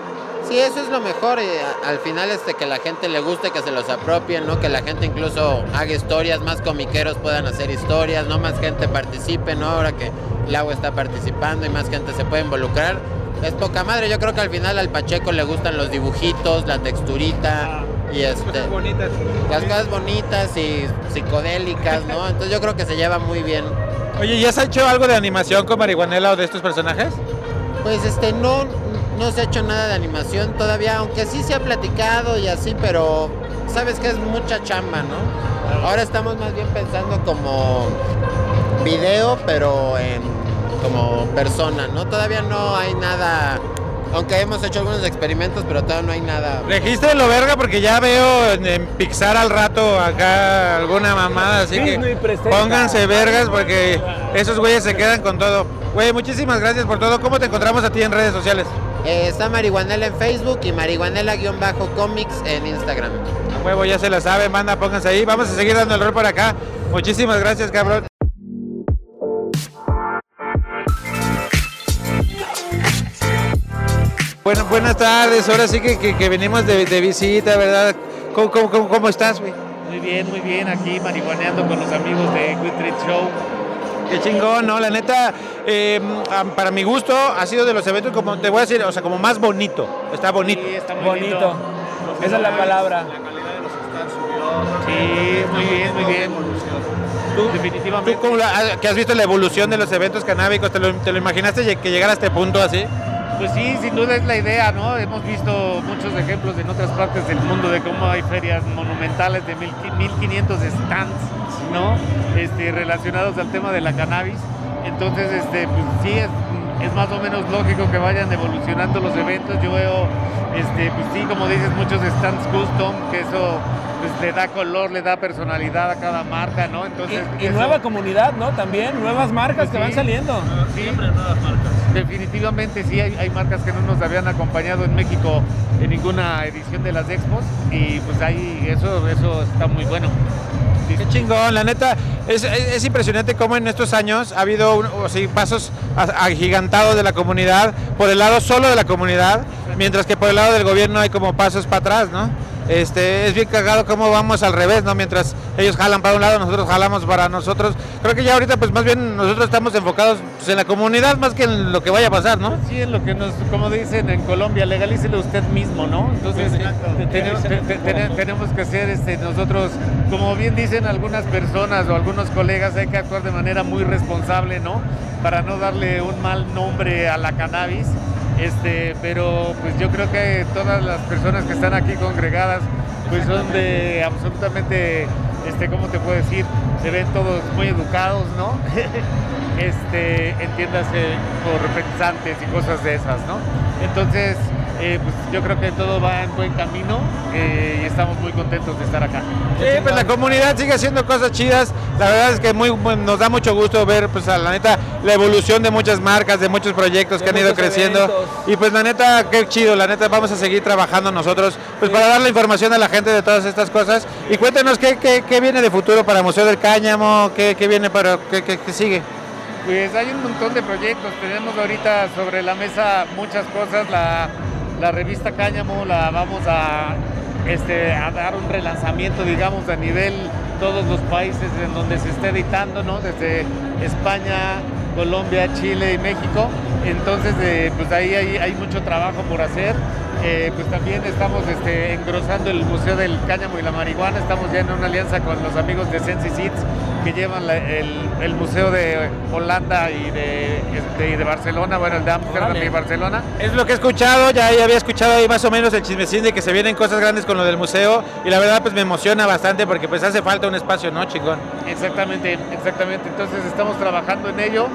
Sí, eso es lo mejor. a- al final este que la gente le guste, que se los apropien, ¿no? Que la gente incluso haga historias, más comiqueros puedan hacer historias, ¿no? Más gente participe, ¿no? Ahora que Lau está participando y más gente se puede involucrar. Es poca madre. Yo creo que al final al Pacheco le gustan los dibujitos, la texturita y este. bonitas. Las cosas bonitas y psicodélicas, ¿no? Entonces yo creo que se lleva muy bien. Oye, ¿ya has hecho algo de animación con Marihuanela o de estos personajes? Pues este no, no se ha hecho nada de animación todavía, aunque sí se ha platicado y así, pero sabes que es mucha chamba, ¿no? Ahora estamos más bien pensando como video, pero en como persona, ¿no? Todavía no hay nada, aunque hemos hecho algunos experimentos, pero todavía no hay nada. Regístrenlo, verga, porque ya veo en, en Pixar al rato acá alguna mamada, así Disney que presenta. pónganse vergas porque esos güeyes se quedan con todo. Güey, muchísimas gracias por todo. ¿Cómo te encontramos a ti en redes sociales? Eh, está Marihuanela en Facebook y Marihuanela-Comics en Instagram. A huevo, ya se la saben, manda, pónganse ahí. Vamos a seguir dando el rol por acá. Muchísimas gracias, cabrón. Bueno, buenas tardes, ahora sí que, que- que venimos de, de visita, ¿verdad? ¿Cómo, cómo, cómo- cómo estás, güey? Muy bien, muy bien, aquí marihuaneando con los amigos de Good Treat Show. Qué chingón, ¿no? La neta, eh, para mi gusto, ha sido de los eventos, como te voy a decir, o sea, como más bonito. Está bonito. está muy Bonito. Esa es la palabra. Sí, muy bien, muy bien. Definitivamente. ¿Tú cómo la- ah, que has visto la evolución de los eventos canábicos? ¿Te lo, te lo imaginaste que llegara a este punto así? Pues sí, sin duda es la idea, ¿no? Hemos visto muchos ejemplos en otras partes del mundo de cómo hay ferias monumentales de mil qui- 1500 stands, ¿no? Este, relacionados al tema de la cannabis. Entonces, este, pues sí, es, es más o menos lógico que vayan evolucionando los eventos. Yo veo, este, pues sí, como dices, muchos stands custom, que eso pues, le da color, le da personalidad a cada marca, ¿no? Entonces, Y eso- nueva comunidad, ¿no? También, nuevas marcas que van Sí. saliendo. Siempre nuevas marcas. Definitivamente sí, hay, hay marcas que no nos habían acompañado en México en ninguna edición de las expos y pues ahí eso, eso está muy bueno. Qué chingón, la neta, es, es- es impresionante cómo en estos años ha habido un- o sea, pasos agigantados de la comunidad, por el lado solo de la comunidad, mientras que por el lado del gobierno hay como pasos para atrás, ¿no? Este, es bien cagado cómo vamos al revés, ¿no? Mientras ellos jalan para un lado, nosotros jalamos para nosotros. Creo que ya ahorita pues más bien nosotros estamos enfocados pues, en la comunidad más que en lo que vaya a pasar, ¿no? Sí, en lo que nos, como dicen en Colombia, legalícelo usted mismo, ¿no? Entonces te- tenemos, te- te- te- tenemos que ser este, nosotros, como bien dicen algunas personas o algunos colegas, hay que actuar de manera muy responsable, ¿no? Para no darle un mal nombre a la cannabis. Este, pero pues yo creo que todas las personas que están aquí congregadas pues son de absolutamente, este, ¿cómo te puedo decir? Se ven todos muy educados, ¿no? este, entiéndase por pensantes y cosas de esas, ¿no? Entonces, eh, pues yo creo que todo va en buen camino eh, y estamos muy contentos de estar acá. Sí, pues la comunidad sigue haciendo cosas chidas. La verdad es que muy, nos da mucho gusto ver, pues a la neta, la evolución de muchas marcas, de muchos proyectos De que han ido creciendo. eventos. Y pues la neta, qué chido, la neta, vamos a seguir trabajando nosotros, pues para dar la información a la gente de todas estas cosas. Y cuéntenos qué, qué- qué viene de futuro para Museo del Cáñamo, qué, qué viene para, qué, qué- qué sigue. Pues hay un montón de proyectos. Tenemos ahorita sobre la mesa muchas cosas. La, la revista Cáñamo la vamos a, este, a dar un relanzamiento, digamos, a nivel todos los países en donde se esté editando, ¿no? Desde España, Colombia, Chile y México. Entonces, eh, pues ahí hay, hay mucho trabajo por hacer. Eh, pues también estamos este, engrosando el Museo del Cáñamo y la Marihuana. Estamos ya en una alianza con los amigos de Sensi Seeds que llevan la- el, el Museo de Holanda y de, este, y de Barcelona, bueno, el de Ámsterdam Órale. y Barcelona. Es lo que he escuchado, ya, ya había escuchado ahí más o menos el chismecín de que se vienen cosas grandes con lo del museo y la verdad pues me emociona bastante porque pues hace falta un espacio, ¿no, chingón? Exactamente, exactamente. Entonces estamos trabajando en ello.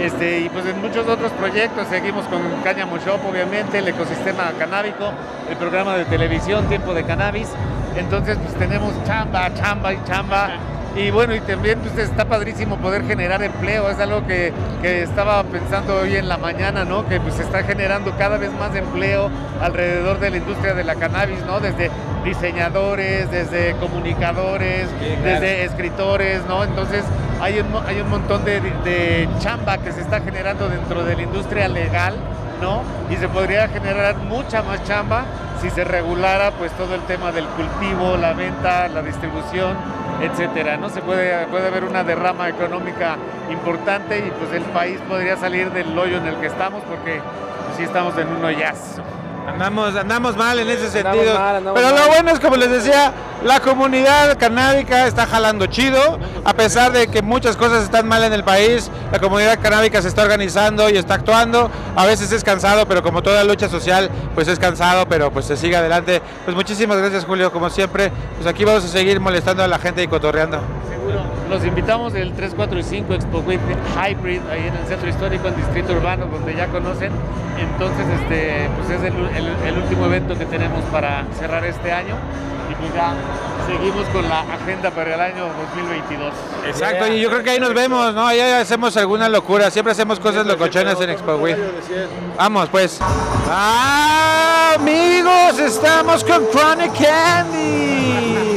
Este, y pues en muchos otros proyectos seguimos con Cáñamo Shop, obviamente, el ecosistema canábico, el programa de televisión Tiempo de Cannabis. Entonces pues tenemos chamba, chamba y chamba. Y bueno, y también pues está padrísimo poder generar empleo, es algo que, que estaba pensando hoy en la mañana, ¿no? Que pues se está generando cada vez más empleo alrededor de la industria de la cannabis, ¿no? Desde diseñadores, desde comunicadores, claro. desde escritores, ¿no? Entonces hay un, hay un montón de, de chamba que se está generando dentro de la industria legal, ¿no? Y se podría generar mucha más chamba si se regulara pues todo el tema del cultivo, la venta, la distribución, etcétera, ¿no? Se puede, puede haber una derrama económica importante y pues el país podría salir del hoyo en el que estamos porque pues, sí estamos en un hoyazo. Andamos, andamos mal en ese Andamos sentido. mal, andamos Pero lo mal. bueno es, como les decía, la comunidad canábica está jalando chido. A pesar de que muchas cosas están mal en el país, la comunidad canábica se está organizando y está actuando. A veces es cansado, pero como toda lucha social, pues es cansado, pero pues se sigue adelante. Pues muchísimas gracias, Julio, como siempre. Pues aquí vamos a seguir molestando a la gente y cotorreando. Seguro. Los invitamos el 3, 4 y 5 Expo Week Hybrid ahí en el centro histórico, en Distrito Urbano, donde ya conocen. Entonces, este, pues es el, el- el último evento que tenemos para cerrar este año y pues ya seguimos con la agenda para el año 2022. Exacto, y yo creo que ahí nos vemos, ¿no? Ahí hacemos alguna locura, siempre hacemos cosas locochonas en Expo Week. Vamos, pues. ¡Ah, amigos! Estamos con Chronic Candy.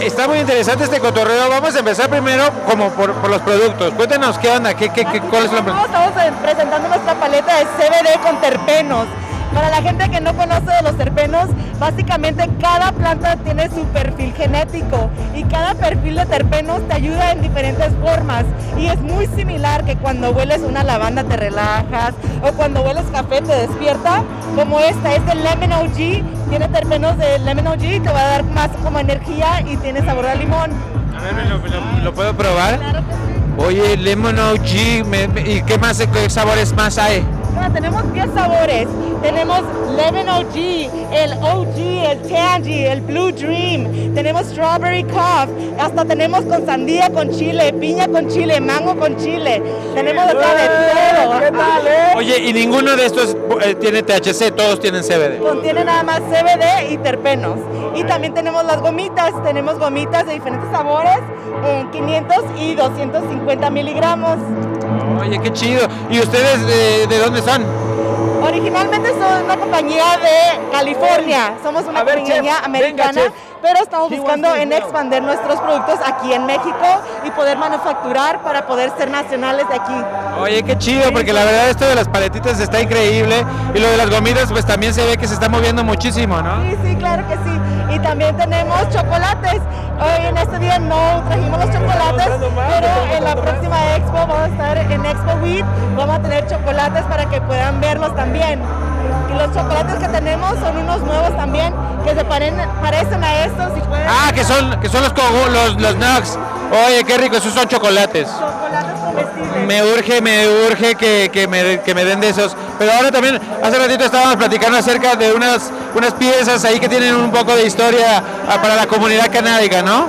Está muy interesante este cotorreo. Vamos a empezar primero como por, por los productos. Cuéntanos qué onda, qué, qué, qué, cuál es la... Estamos presentando nuestra paleta de CBD con terpenos. Para la gente que no conoce de los terpenos, básicamente cada planta tiene su perfil genético y cada perfil de terpenos te ayuda en diferentes formas. Y es muy similar que cuando hueles una lavanda te relajas o cuando hueles café te despierta, como esta es el Lemon OG, tiene terpenos de Lemon OG y te va a dar más como energía y tiene sabor a limón. A ver, ¿me lo, lo- lo puedo probar? Oye, Lemon OG, me- me- ¿y qué más, qué sabores más hay? Bueno, tenemos 10 sabores. Tenemos Lemon OG, el OG, el Tangy, el Blue Dream. Tenemos Strawberry Cough. Hasta tenemos con sandía con chile, piña con chile, mango con chile. Tenemos de todo. ¿Qué tal, eh? Oye, y ninguno de estos eh, tiene THC, todos tienen CBD. Contiene nada más CBD y terpenos. Y también tenemos las gomitas. Tenemos gomitas de diferentes sabores, en 500 y 250 miligramos. Oye, qué chido. ¿Y ustedes de, de dónde son? Originalmente somos una compañía de California, somos una ver, compañía chef, americana, venga. Pero estamos buscando en expandir nuestros productos aquí en México y poder manufacturar para poder ser nacionales de aquí. Oye, qué chido, porque la verdad esto de las paletitas está increíble. Y lo de las gomitas, pues también se ve que se está moviendo muchísimo, ¿no? Sí, sí, claro que sí. Y también tenemos chocolates. Hoy en este día no trajimos los chocolates, pero en la próxima expo vamos a estar en Expo Week, vamos a tener chocolates para que puedan verlos también. Y los chocolates que tenemos son unos nuevos también, que se paren- parecen a estos y pueden Ah, que son, que son los, los, los nugs. Oye, qué rico, esos son chocolates. chocolates comestibles. Me urge, me urge que, que me, que me den de esos. Pero ahora también, hace ratito estábamos platicando acerca de unas, unas piezas ahí que tienen un poco de historia ah, para la comunidad canábica, ¿no?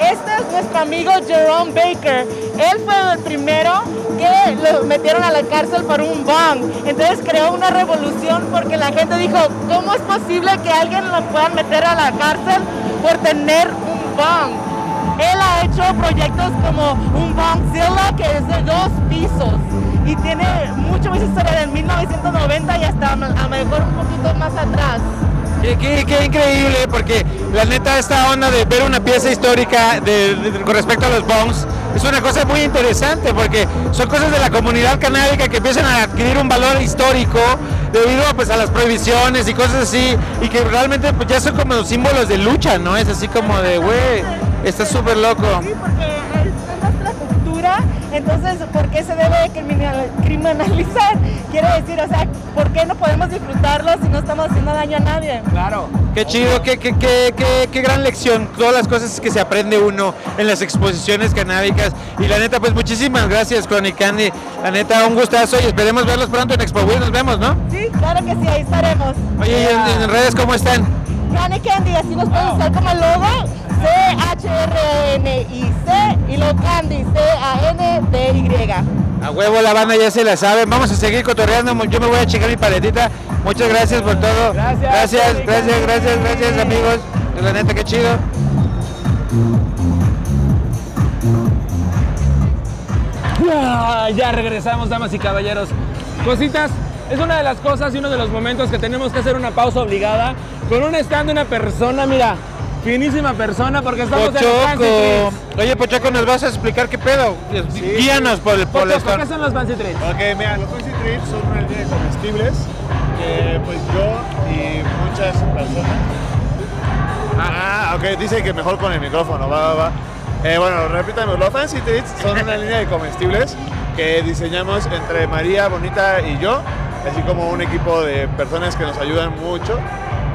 Este es nuestro amigo Jerome Baker. Él fue el primero que lo metieron a la cárcel por un bong. Entonces creó una revolución porque la gente dijo, ¿cómo es posible que alguien lo puedan meter a la cárcel por tener un bong? Él ha hecho proyectos como un Bongzilla que es de dos pisos y tiene mucho más historia del 1990 y hasta a lo mejor un poquito más atrás. Qué, increíble, porque la neta esta onda de ver una pieza histórica de- con respecto a los bongs es una cosa muy interesante, porque son cosas de la comunidad canábica que empiezan a adquirir un valor histórico debido pues, a las prohibiciones y cosas así, y que realmente pues, ya son como símbolos de lucha, ¿no? Es así como de, güey, está súper loco. Entonces, ¿por qué se debe criminal- criminalizar? Quiere decir, o sea, ¿por qué no podemos disfrutarlo si no estamos haciendo daño a nadie? Claro. Qué chido, qué, qué, qué, qué, qué gran lección, todas las cosas que se aprende uno en las exposiciones canábicas. Y la neta, pues muchísimas gracias, Chronic Candy. La neta, un gustazo y esperemos verlos pronto en Expo. Nos vemos, ¿no? Sí, claro que sí, ahí estaremos. Oye, ¿y en, en redes cómo están? Candy, así nos pueden usar como logo, C-H-R-N-I-C y lo Candy, C-A-N-D-Y. A huevo, la banda ya se la saben. Vamos a seguir cotorreando. Yo me voy a checar mi paletita. Muchas gracias por todo. Gracias, gracias, gracias, gracias, gracias, amigos. La neta, qué chido. Ah, Ya regresamos, damas y caballeros. Cositas, es una de las cosas y uno de los momentos que tenemos que hacer una pausa obligada con un stand de una persona, mira, finísima persona porque estamos en Pochoco. Treats. Oye, Pochoco, ¿nos vas a explicar qué pedo? Guíanos por el, por el Pochoco. ¿qué son los Fancy Treats? Ok, mira, los Fancy Treats son una línea de comestibles que pues yo y muchas personas... Ah, ok, dice que mejor con el micrófono, va, va, va. Eh, bueno, repítame, los Fancy Treats son una línea de comestibles que diseñamos entre María Bonita y yo, así como un equipo de personas que nos ayudan mucho.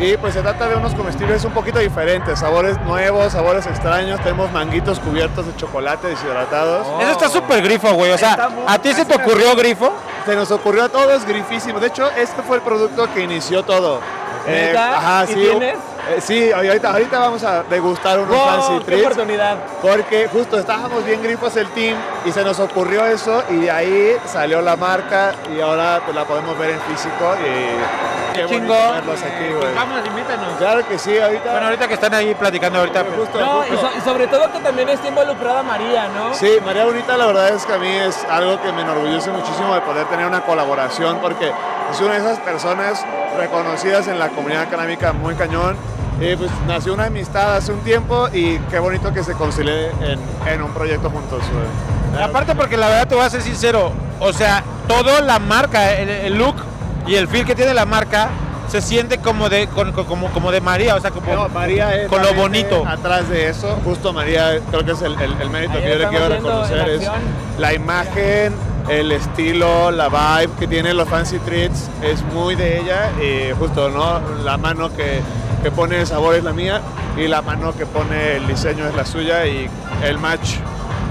Y pues se trata de unos comestibles un poquito diferentes, sabores nuevos, sabores extraños. Tenemos manguitos cubiertos de chocolate deshidratados. Eso está súper grifo, güey. O sea, ¿a ti se te ocurrió grifo? Se nos ocurrió a todos grifísimo. De hecho, este fue el producto que inició todo. Eh, ajá, ¿Y sí. tienes? Eh, sí, ahorita, ahorita vamos a degustar unos Wow, fancy qué treats. oportunidad. Porque justo estábamos bien grifos el team y se nos ocurrió eso y de ahí salió la marca y ahora pues, la podemos ver en físico y qué bonito chingón. verlos aquí, güey. Vamos, invítanos. Claro que sí, ahorita. Bueno, ahorita que están ahí platicando ahorita. No, y, so- y sobre todo que también está involucrada María, ¿no? Sí, María Bonita la verdad es que a mí es algo que me enorgullece muchísimo de poder tener una colaboración porque es una de esas personas reconocidas en la comunidad canábica muy cañón. Y pues nació una amistad hace un tiempo y qué bonito que se concilie en, en un proyecto juntos. Aparte porque la verdad te voy a ser sincero, o sea, toda la marca, el, el look y el feel que tiene la marca se siente como de con- como, como de María, o sea, como No, María es con lo bonito. Atrás de eso, justo María, creo que es el, el- el mérito Ahí que yo le quiero reconocer, es la imagen, el estilo, la vibe que tiene los Fancy Treats, es muy de ella y justo, ¿no? La mano que, que pone el sabor es la mía y la mano que pone el diseño es la suya y el match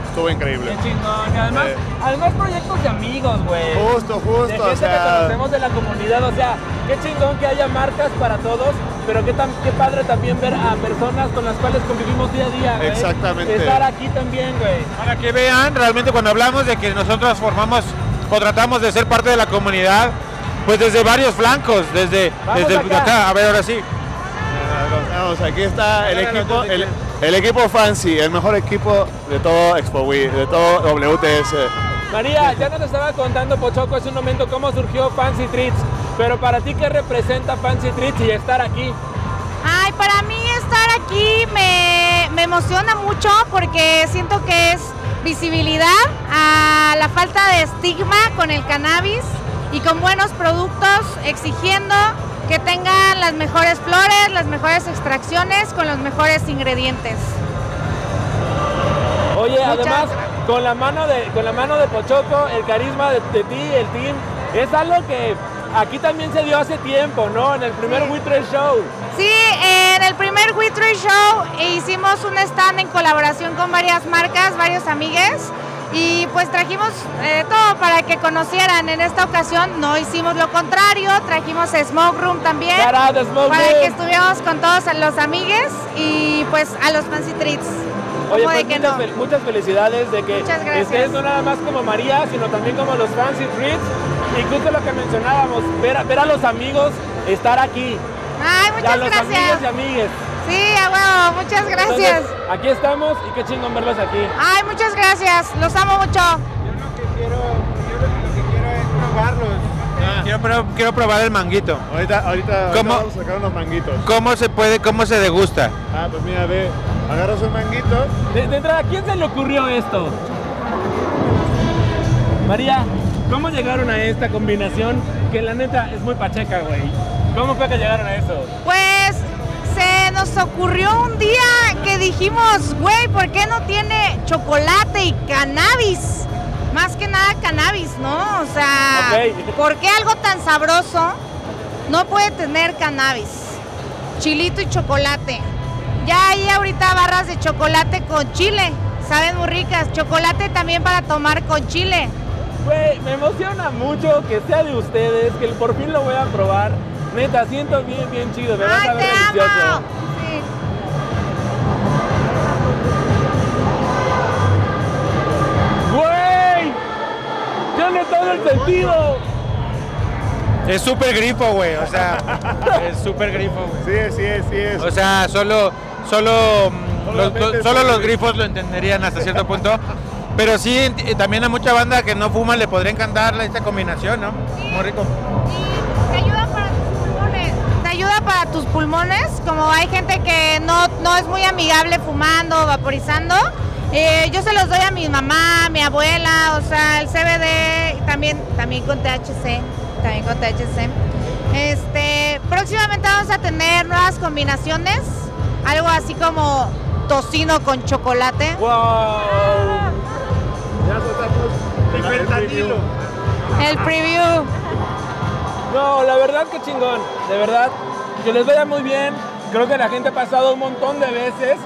estuvo increíble. Qué chingón. Y además, Eh. además proyectos de amigos, güey. Justo, justo, De gente o sea- que conocemos de la comunidad, o sea, qué chingón que haya marcas para todos, pero qué, tan, qué padre también ver a personas con las cuales convivimos día a día, güey. Exactamente. Estar aquí también, güey. Para que vean realmente cuando hablamos de que nosotros formamos o tratamos de ser parte de la comunidad, pues desde varios flancos, desde, Vamos desde acá. acá, a ver ahora sí. Vamos, aquí está el equipo, el, el equipo Fancy, el mejor equipo de todo Expo Wii, de todo WTS. María, ya nos estaba contando Pochoco hace un momento cómo surgió Fancy Treats, pero para ti, ¿qué representa Fancy Treats y estar aquí? Ay, para mí estar aquí me, me emociona mucho porque siento que es visibilidad a la falta de estigma con el cannabis y con buenos productos, exigiendo que tengan las mejores flores, las mejores extracciones con los mejores ingredientes. Oye, Muchas además, con la mano de, con la mano de Pochoco, el carisma de, de ti, el team, es algo que aquí también se dio hace tiempo, ¿no? En el primer We Trade Show. Sí, en el primer We Trade Show hicimos un stand en colaboración con varias marcas, varios amigues. Y pues trajimos eh, todo para que conocieran. En esta ocasión no hicimos lo contrario, trajimos Smoke Room también. To Smoke para Room. que estuviéramos con todos los amigues y pues a los Fancy Treats. Oye, ¿Cómo pues que muchas, no? fel- muchas felicidades de que estés no nada más como María, sino también como los Fancy Treats. Y justo lo que mencionábamos, ver, a- ver a los amigos estar aquí. Ay, Y a muchas los gracias. amigos y amigues. Sí, a huevo, muchas gracias. Entonces, aquí estamos y qué chingón verlos aquí. Ay, muchas gracias. Los amo mucho. Quiero, pro- quiero probar el manguito. Ahorita, ahorita, ahorita ¿Cómo? vamos a sacar unos manguitos. ¿Cómo se puede, cómo se degusta? Ah, pues mira, ve, agarras un manguito. De, de entrada, ¿a quién se le ocurrió esto? María, ¿cómo llegaron a esta combinación que la neta es muy pacheca, güey? ¿Cómo fue que llegaron a eso? Pues se nos ocurrió un día que dijimos, güey, ¿por qué no tiene chocolate y cannabis? Más que nada cannabis, ¿no? O sea. ¿por qué algo tan sabroso no puede tener cannabis? Chilito y chocolate. Ya hay ahorita barras de chocolate con chile, saben muy ricas. Chocolate también para tomar con chile. Güey, me emociona mucho que sea de ustedes, que por fin lo voy a probar. Neta, siento bien, bien chido, me vas a ver delicioso. ¡Güey! ¡Tiene todo el sentido! Es súper grifo, güey. O sea, es súper grifo, güey. Sí, sí, sí es. O sea, solo, solo, mm, los, solo los grifos lo entenderían hasta cierto punto. Pero sí, ent- también a mucha banda que no fuma le podría encantar la- esta combinación, ¿no? Muy rico. Te ayuda para tus pulmones. Te ayuda para tus pulmones, como hay gente que no, no es muy amigable fumando, vaporizando. eh, yo se los doy a mi mamá, a mi abuela, o sea, el CBD y también, también con THC, también con THC. Este, próximamente vamos a tener nuevas combinaciones, algo así como tocino con chocolate. ¡Wow! El fentanilo. El preview. No, la verdad que chingón, de verdad, que les vaya muy bien. Creo que la gente ha pasado un montón de veces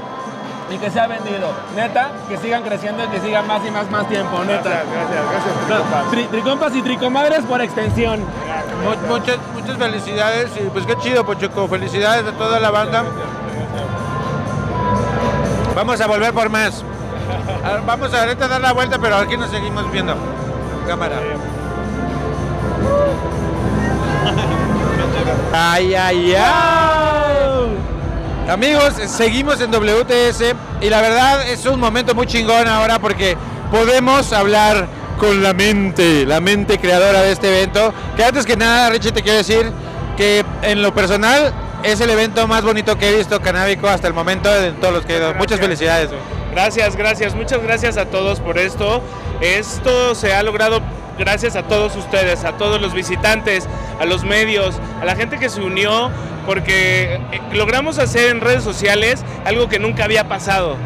y que se ha vendido. Neta, que sigan creciendo y que sigan más y más más tiempo, neta. Gracias, gracias, gracias. Tri- tricompas y tricomadres por extensión. Mu- Muchas, muchas felicidades y pues qué chido, Pochuco. Felicidades a toda la banda. Vamos a volver por más. A Vamos a ahorita dar la vuelta, pero aquí nos seguimos viendo. Cámara. Ay, ay, ay. Amigos, seguimos en WTS y la verdad es un momento muy chingón ahora porque podemos hablar con la mente, la mente creadora de este evento. Que antes que nada, Richie, te quiero decir que en lo personal es el evento más bonito que he visto canábico hasta el momento de todos los que he ido. Muchas felicidades. Gracias, gracias, muchas gracias a todos por esto. Esto se ha logrado gracias a todos ustedes, a todos los visitantes, a los medios, a la gente que se unió, porque eh, logramos hacer en redes sociales algo que nunca había pasado.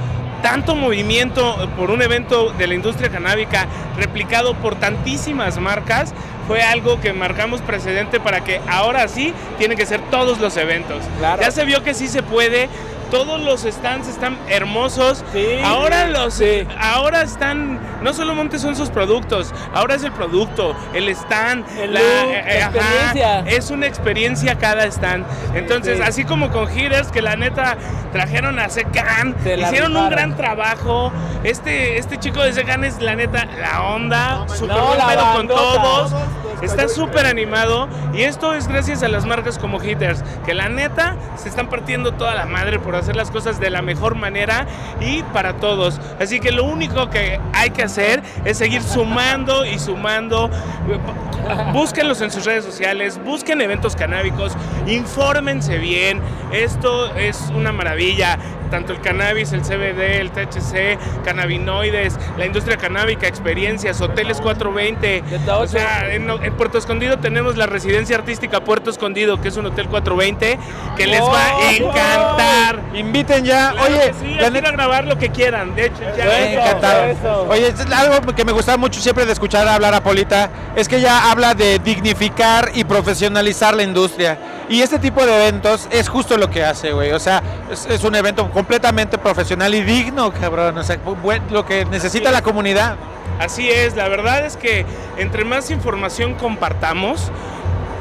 Tanto movimiento por un evento de la industria canábica replicado por tantísimas marcas fue algo que marcamos precedente para que ahora sí tienen que ser todos los eventos. Ya se vio que sí se puede. Todos los stands están hermosos. ahora los ahora están no solamente son sus productos, ahora es el producto, el stand, El la, look, eh, la eh, ajá, experiencia. es una experiencia cada stand. Entonces, sí. así como con Heaters que la neta trajeron a Secan, Se la hicieron un gran trabajo. Este este chico de Secan es la neta la onda, no, buen la pedo con todos. Está súper animado y esto es gracias a las marcas como Hitters, que la neta se están partiendo toda la madre por hacer las cosas de la mejor manera y para todos. Así que lo único que hay que hacer es seguir sumando y sumando. Búsquenlos en sus redes sociales, busquen eventos canábicos, infórmense bien. Esto es una maravilla. Tanto el cannabis, el CBD, el THC, cannabinoides, la industria canábica, experiencias, hoteles 420. O sea, en, en Puerto Escondido tenemos la residencia artística Puerto Escondido, que es un hotel 420, que les va a Oh, encantar. Inviten ya. Claro Oye, sí, ir a grabar lo que quieran. De hecho, ya. Ha encantado. Oye, es algo que me gustaba mucho siempre de escuchar hablar a Polita es que ella habla de dignificar y profesionalizar la industria. Y este tipo de eventos es justo lo que hace, güey. O sea, es, es un evento completamente profesional y digno, cabrón. O sea, lo que necesita la comunidad. Así es, la verdad es que entre más información compartamos,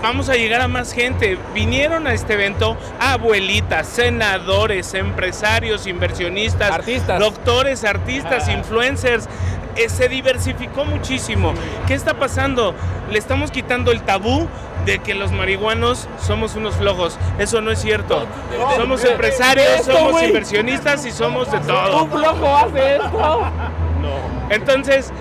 vamos a llegar a más gente. Vinieron a este evento abuelitas, senadores, empresarios, inversionistas, Artistas. doctores, artistas, influencers. Eh, se diversificó muchísimo. ¿Qué está pasando? Le estamos quitando el tabú de que los marihuanos somos unos flojos. Eso no es cierto. Somos empresarios, somos inversionistas y somos de todo. Un flojo hace esto. Entonces,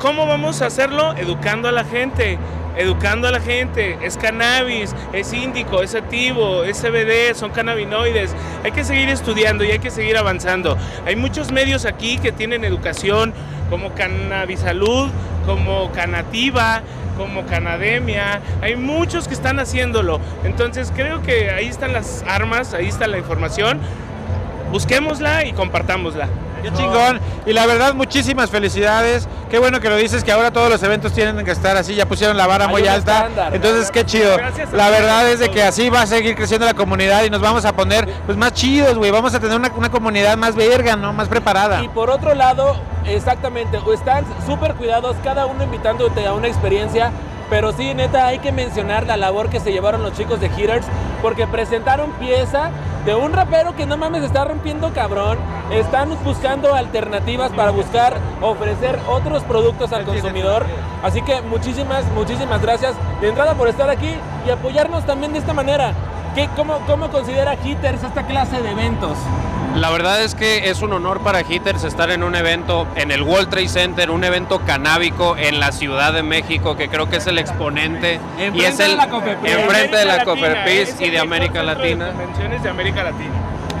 ¿cómo vamos a hacerlo? Educando a la gente. Educando a la gente, es cannabis, es índico, es activo, es CBD, son cannabinoides. Hay que seguir estudiando y hay que seguir avanzando. Hay muchos medios aquí que tienen educación, como Cannabisalud, como Canativa, como Canademia. Hay muchos que están haciéndolo. Entonces creo que ahí están las armas, ahí está la información. Busquémosla y compartámosla. Qué chingón. Y la verdad, muchísimas felicidades. Qué bueno que lo dices, que ahora todos los eventos tienen que estar así. Ya pusieron la vara Hay muy alta. estándar. Entonces, qué chido. La verdad es de que así va a seguir creciendo la comunidad y nos vamos a poner pues más chidos, güey. Vamos a tener una, una comunidad más verga, ¿no? Más preparada. Y por otro lado, exactamente, están súper cuidados, cada uno invitándote a una experiencia. Pero sí, neta, hay que mencionar la labor que se llevaron los chicos de Hitters, porque presentaron pieza de un rapero que no mames está rompiendo cabrón. Están buscando alternativas para buscar ofrecer otros productos al consumidor. Así que muchísimas, muchísimas gracias de entrada por estar aquí y apoyarnos también de esta manera. ¿Qué, cómo, ¿Cómo considera Hitters esta clase de eventos? La verdad es que es un honor para Hitters estar en un evento en el World Trade Center, un evento canábico en la Ciudad de México, que creo que es el exponente y es el enfrente de la es y de América Latina. convenciones de América Latina.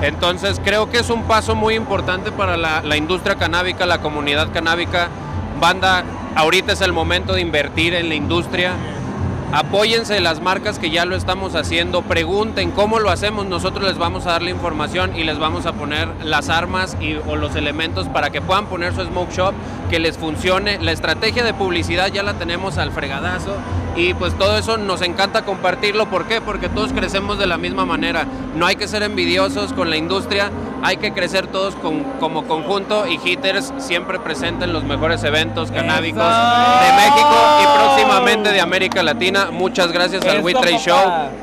Entonces creo que es un paso muy importante para la, la industria canábica, la comunidad canábica. Banda, ahorita es el momento de invertir en la industria. Apóyense las marcas que ya lo estamos haciendo, pregunten cómo lo hacemos, nosotros les vamos a dar la información y les vamos a poner las armas y, o los elementos para que puedan poner su smoke shop, que les funcione. La estrategia de publicidad ya la tenemos al fregadazo y pues todo eso nos encanta compartirlo. ¿Por qué? Porque todos crecemos de la misma manera. No hay que ser envidiosos con la industria, hay que crecer todos con- como conjunto y Hitters siempre presente en los mejores eventos canábicos de México y próximamente de América Latina. Muchas gracias al We Trade. Show.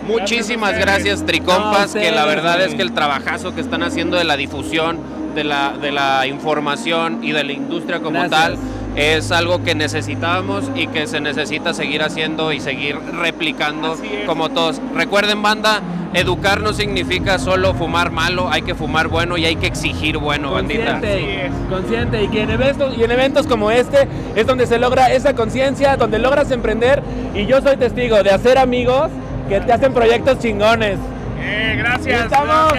Muchísimas gracias. Tricompas, No, que la verdad es que el trabajazo que están haciendo de la difusión, de la, de la información y de la industria como Gracias. tal es algo que necesitábamos y que se necesita seguir haciendo y seguir replicando como todos. Recuerden banda, educar no significa solo fumar malo, hay que fumar bueno y hay que exigir bueno, bandita. Consciente, consciente y que en eventos, y en eventos como este es donde se logra esa conciencia, donde logras emprender y yo soy testigo de hacer amigos que te hacen proyectos chingones. Eh, gracias. Y estamos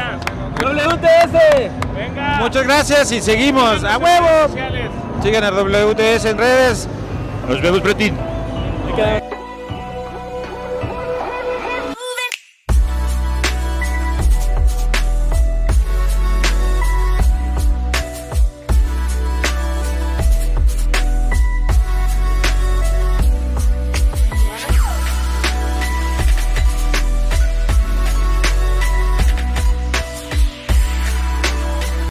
WTS. Venga. Muchas gracias y seguimos. ¡A huevo! Sigan a WTS en redes. Nos vemos, Pretín.